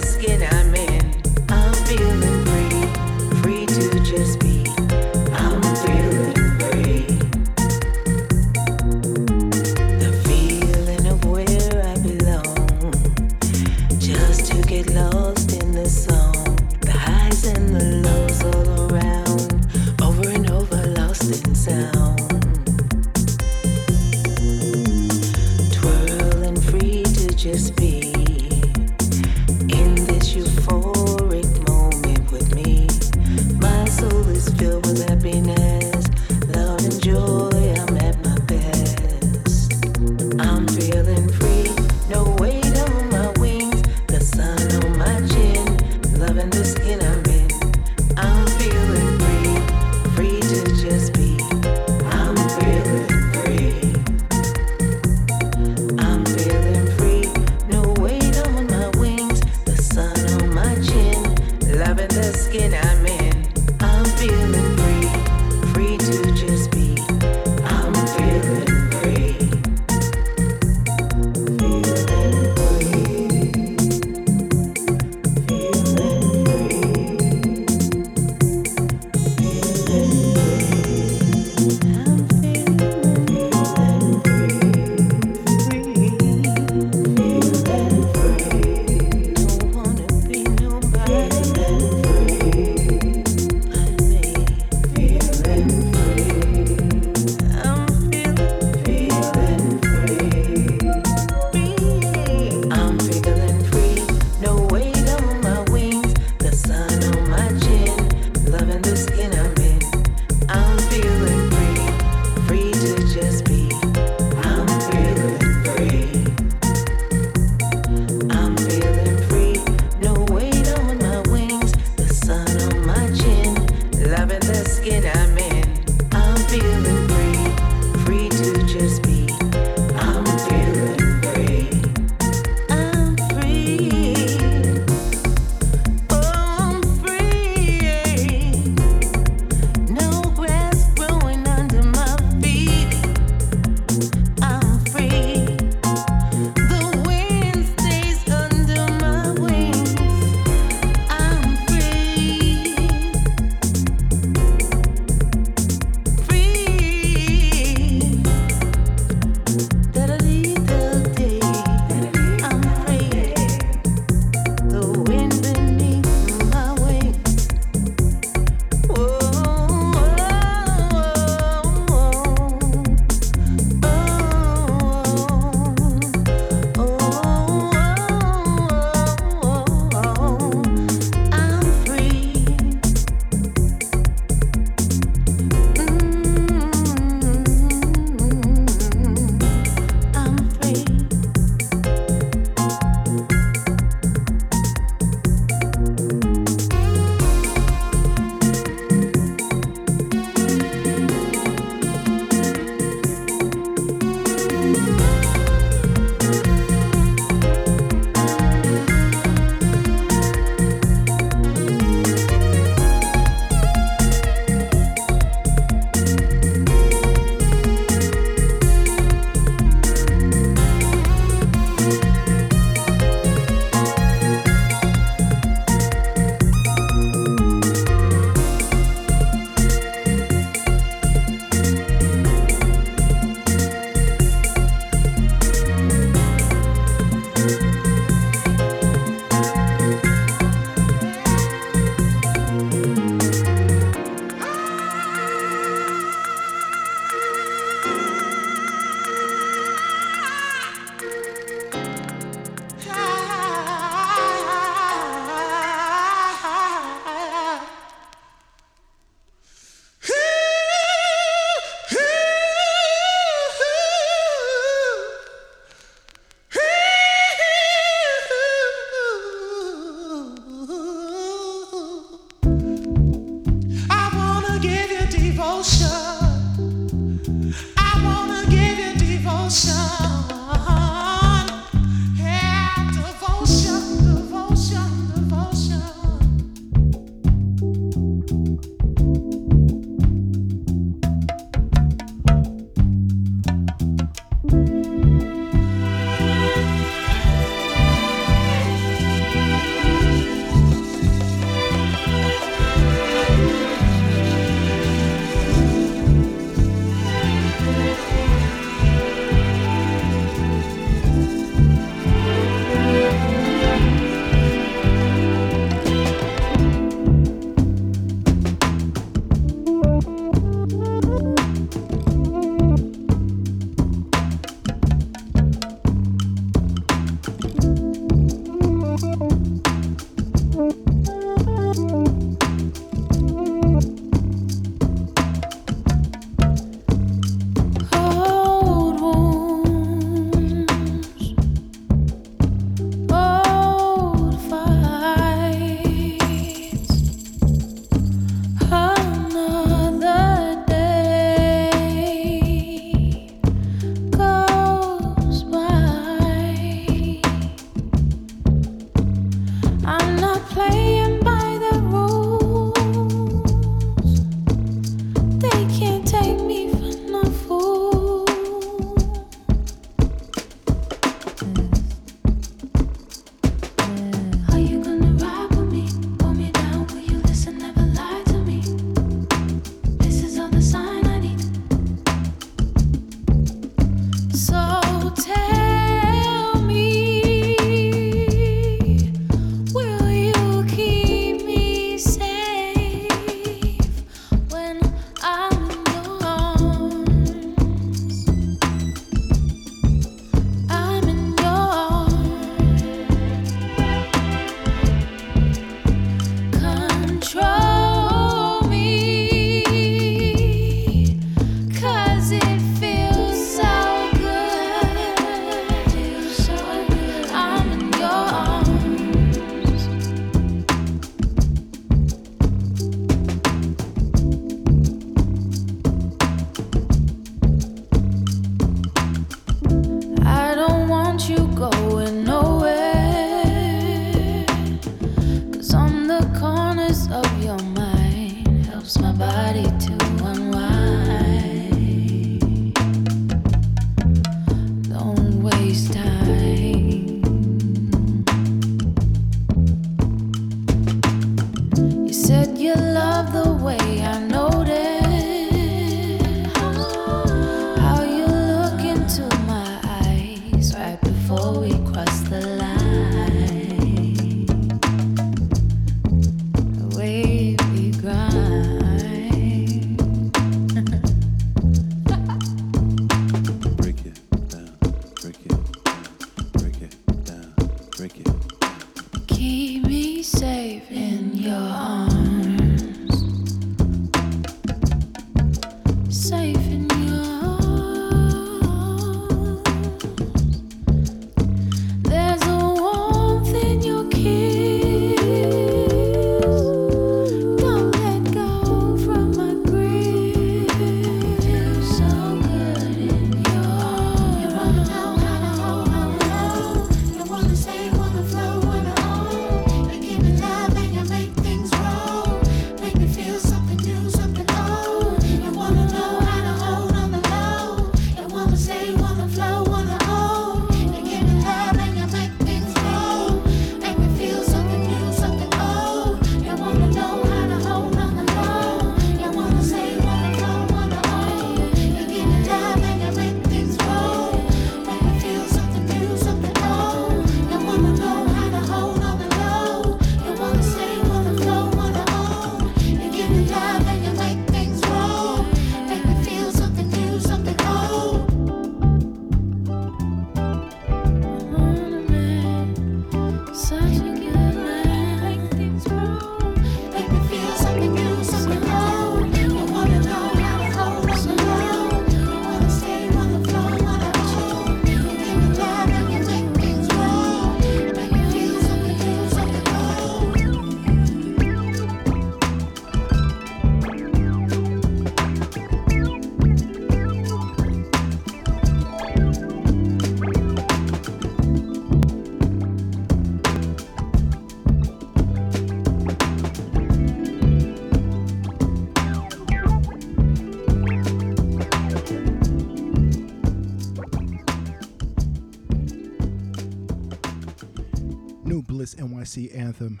Legacy Anthem.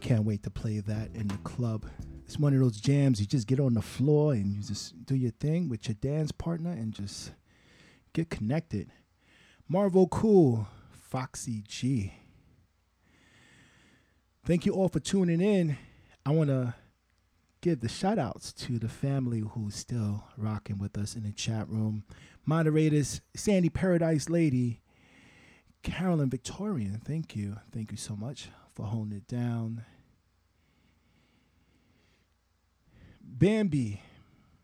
Can't wait to play that in the club. It's one of those jams you just get on the floor and you just do your thing with your dance partner and just get connected. Marvel Cool, Foxy G. Thank you all for tuning in. I want to give the shout outs to the family who's still rocking with us in the chat room. Moderators, Sandy Paradise Lady, Carolyn Victorian, thank you. Thank you so much for holding it down. Bambi,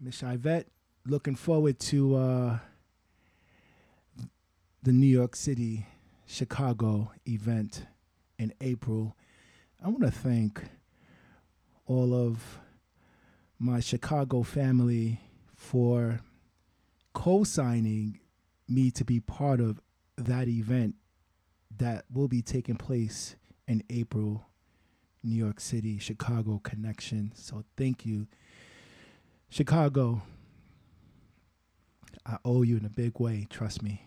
Miss Ivette, looking forward to uh, the New York City Chicago event in April. I want to thank all of my Chicago family for co signing me to be part of that event that will be taking place in April, New York City, Chicago connection. So thank you, Chicago. I owe you in a big way, trust me.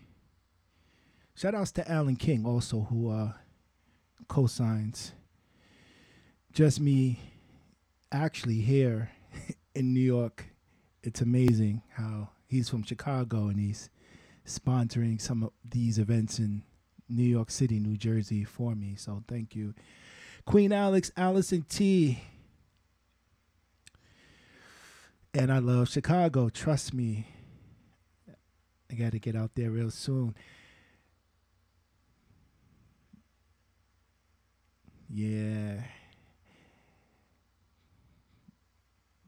Shout outs to Alan King also, who uh, co signs just me actually here in New York. It's amazing how he's from Chicago and he's sponsoring some of these events in New York City, New Jersey for me. So thank you. Queen Alex, Allison T. And I love Chicago. Trust me. I got to get out there real soon. Yeah.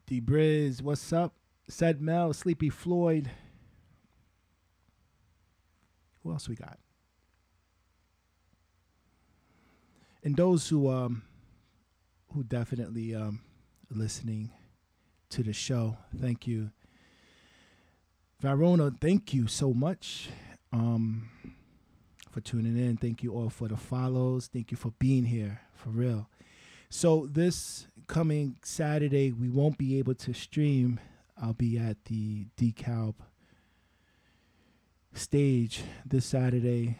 D Briz, what's up? Said Mel, Sleepy Floyd. Who else we got? And those who um who definitely um listening to the show, thank you. Varona, thank you so much um for tuning in. Thank you all for the follows. Thank you for being here for real. So this coming Saturday, we won't be able to stream. I'll be at the DeKalb stage this Saturday,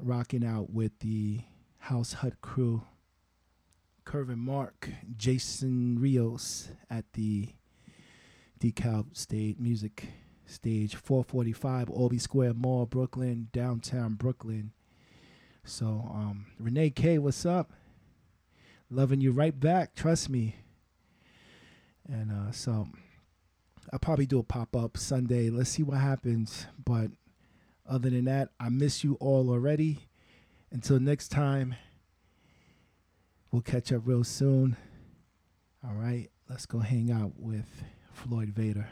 rocking out with the House Hut crew. Curvin Mark, Jason Rios at the DeKalb State Music Stage, 445 Albee Square Mall, Brooklyn, downtown Brooklyn. So, um, Renee K, what's up? Loving you right back, trust me. And uh, so, I'll probably do a pop up Sunday. Let's see what happens. But other than that, I miss you all already. Until next time, we'll catch up real soon. All right, let's go hang out with Floyd Vader.